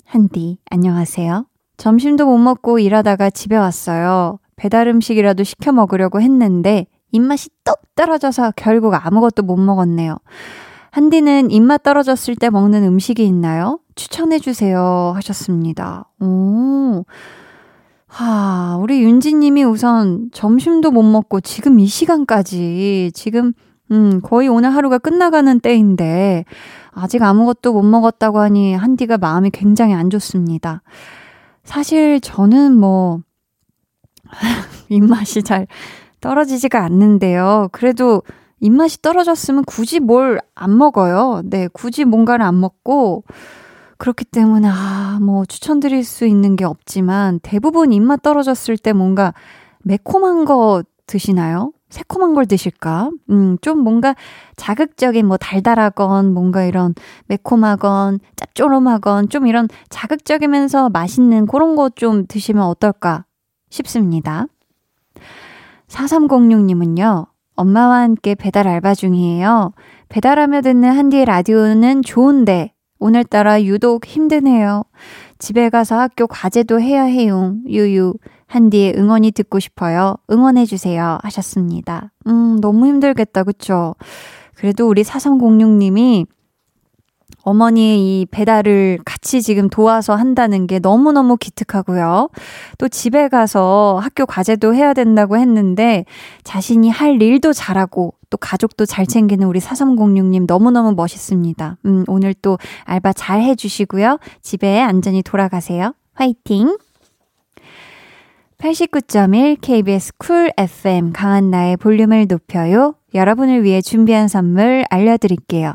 Speaker 1: 한디 안녕하세요. 점심도 못 먹고 일하다가 집에 왔어요. 배달 음식이라도 시켜 먹으려고 했는데 입맛이 뚝 떨어져서 결국 아무것도 못 먹었네요. 한디는 입맛 떨어졌을 때 먹는 음식이 있나요? 추천해주세요. 하셨습니다. 오. 하, 우리 윤지님이 우선 점심도 못 먹고 지금 이 시간까지, 지금, 음, 거의 오늘 하루가 끝나가는 때인데, 아직 아무것도 못 먹었다고 하니 한디가 마음이 굉장히 안 좋습니다. 사실 저는 뭐, 입맛이 잘 떨어지지가 않는데요. 그래도 입맛이 떨어졌으면 굳이 뭘 안 먹어요. 네, 굳이 뭔가를 안 먹고, 그렇기 때문에, 아, 뭐, 추천드릴 수 있는 게 없지만, 대부분 입맛 떨어졌을 때 뭔가 매콤한 거 드시나요? 새콤한 걸 드실까? 음, 좀 뭔가 자극적인 뭐 달달하건 뭔가 이런 매콤하건 짭조름하건 좀 이런 자극적이면서 맛있는 그런 거 좀 드시면 어떨까 싶습니다. 4306님은요, 엄마와 함께 배달 알바 중이에요. 배달하며 듣는 한디의 라디오는 좋은데 오늘따라 유독 힘드네요. 집에 가서 학교 과제도 해야 해요. 유유. 한디의 응원이 듣고 싶어요. 응원해주세요. 하셨습니다. 음, 너무 힘들겠다. 그쵸? 그래도 우리 4306님이 어머니의 이 배달을 같이 지금 도와서 한다는 게 너무너무 기특하고요. 또 집에 가서 학교 과제도 해야 된다고 했는데 자신이 할 일도 잘하고 또 가족도 잘 챙기는 우리 4306님 너무너무 멋있습니다. 음, 오늘 또 알바 잘 해주시고요. 집에 안전히 돌아가세요. 화이팅! 89.1 KBS Cool FM 강한나의 볼륨을 높여요. 여러분을 위해 준비한 선물 알려드릴게요.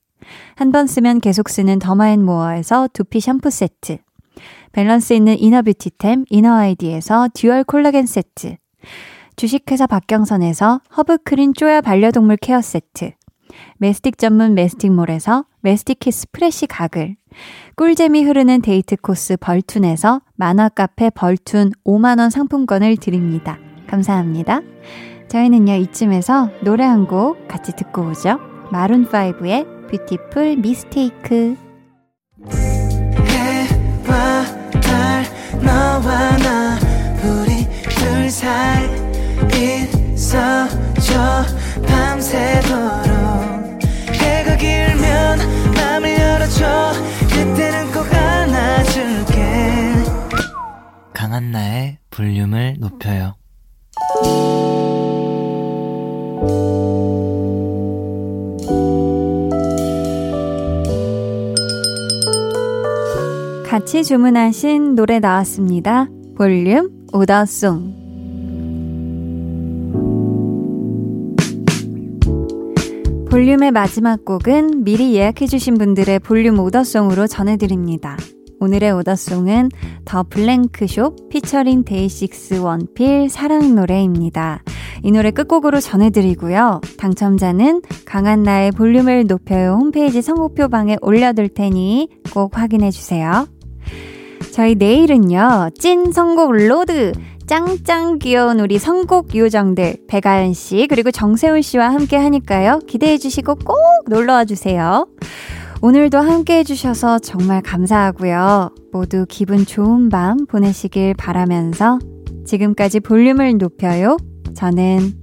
Speaker 1: 한 번 쓰면 계속 쓰는 더마앤모어에서 두피 샴푸 세트. 밸런스 있는 inner beauty템 이너아이디에서 dual 콜라겐 세트 주식회사 박경선에서 허브크린 쪼야 반려동물 케어 세트 메스틱 전문 메스틱몰에서 메스틱키스 fresh 가글 꿀잼이 흐르는 데이트 코스 벌툰에서 만화 카페 벌툰 5만원 상품권을 드립니다. 감사합니다. 저희는요, 이쯤에서 노래 한 곡 같이 듣고 오죠. 마룬5의 Beautiful Mistake. 해와 달, 너와 나, 우리 둘 사이 있어줘, 밤새도록. 해가 길면 맘을 열어줘, 그때는 꼭 안아줄게. 강한나의 볼륨을 높여요. 같이 주문하신 노래 나왔습니다. 볼륨 order song. 볼륨의 마지막 곡은 미리 예약해주신 분들의 볼륨 order song으로 전해드립니다. 오늘의 order song은 더 블랭크숍 피처링 데이식스 원필 사랑 노래입니다. 이 노래 끝곡으로 전해드리고요. 당첨자는 강한나의 볼륨을 높여요 홈페이지 선곡표 방에 올려둘 테니 꼭 확인해주세요. 저희 내일은요, 찐 선곡 로드! 짱짱 귀여운 우리 선곡 요정들, 백아연 씨, 그리고 정세운 씨와 함께 하니까요. 기대해 주시고 꼭 놀러 와 주세요. 오늘도 함께 해 주셔서 정말 감사하고요. 모두 기분 좋은 밤 보내시길 바라면서 지금까지 볼륨을 높여요. 저는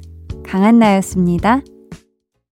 Speaker 1: 강한나였습니다.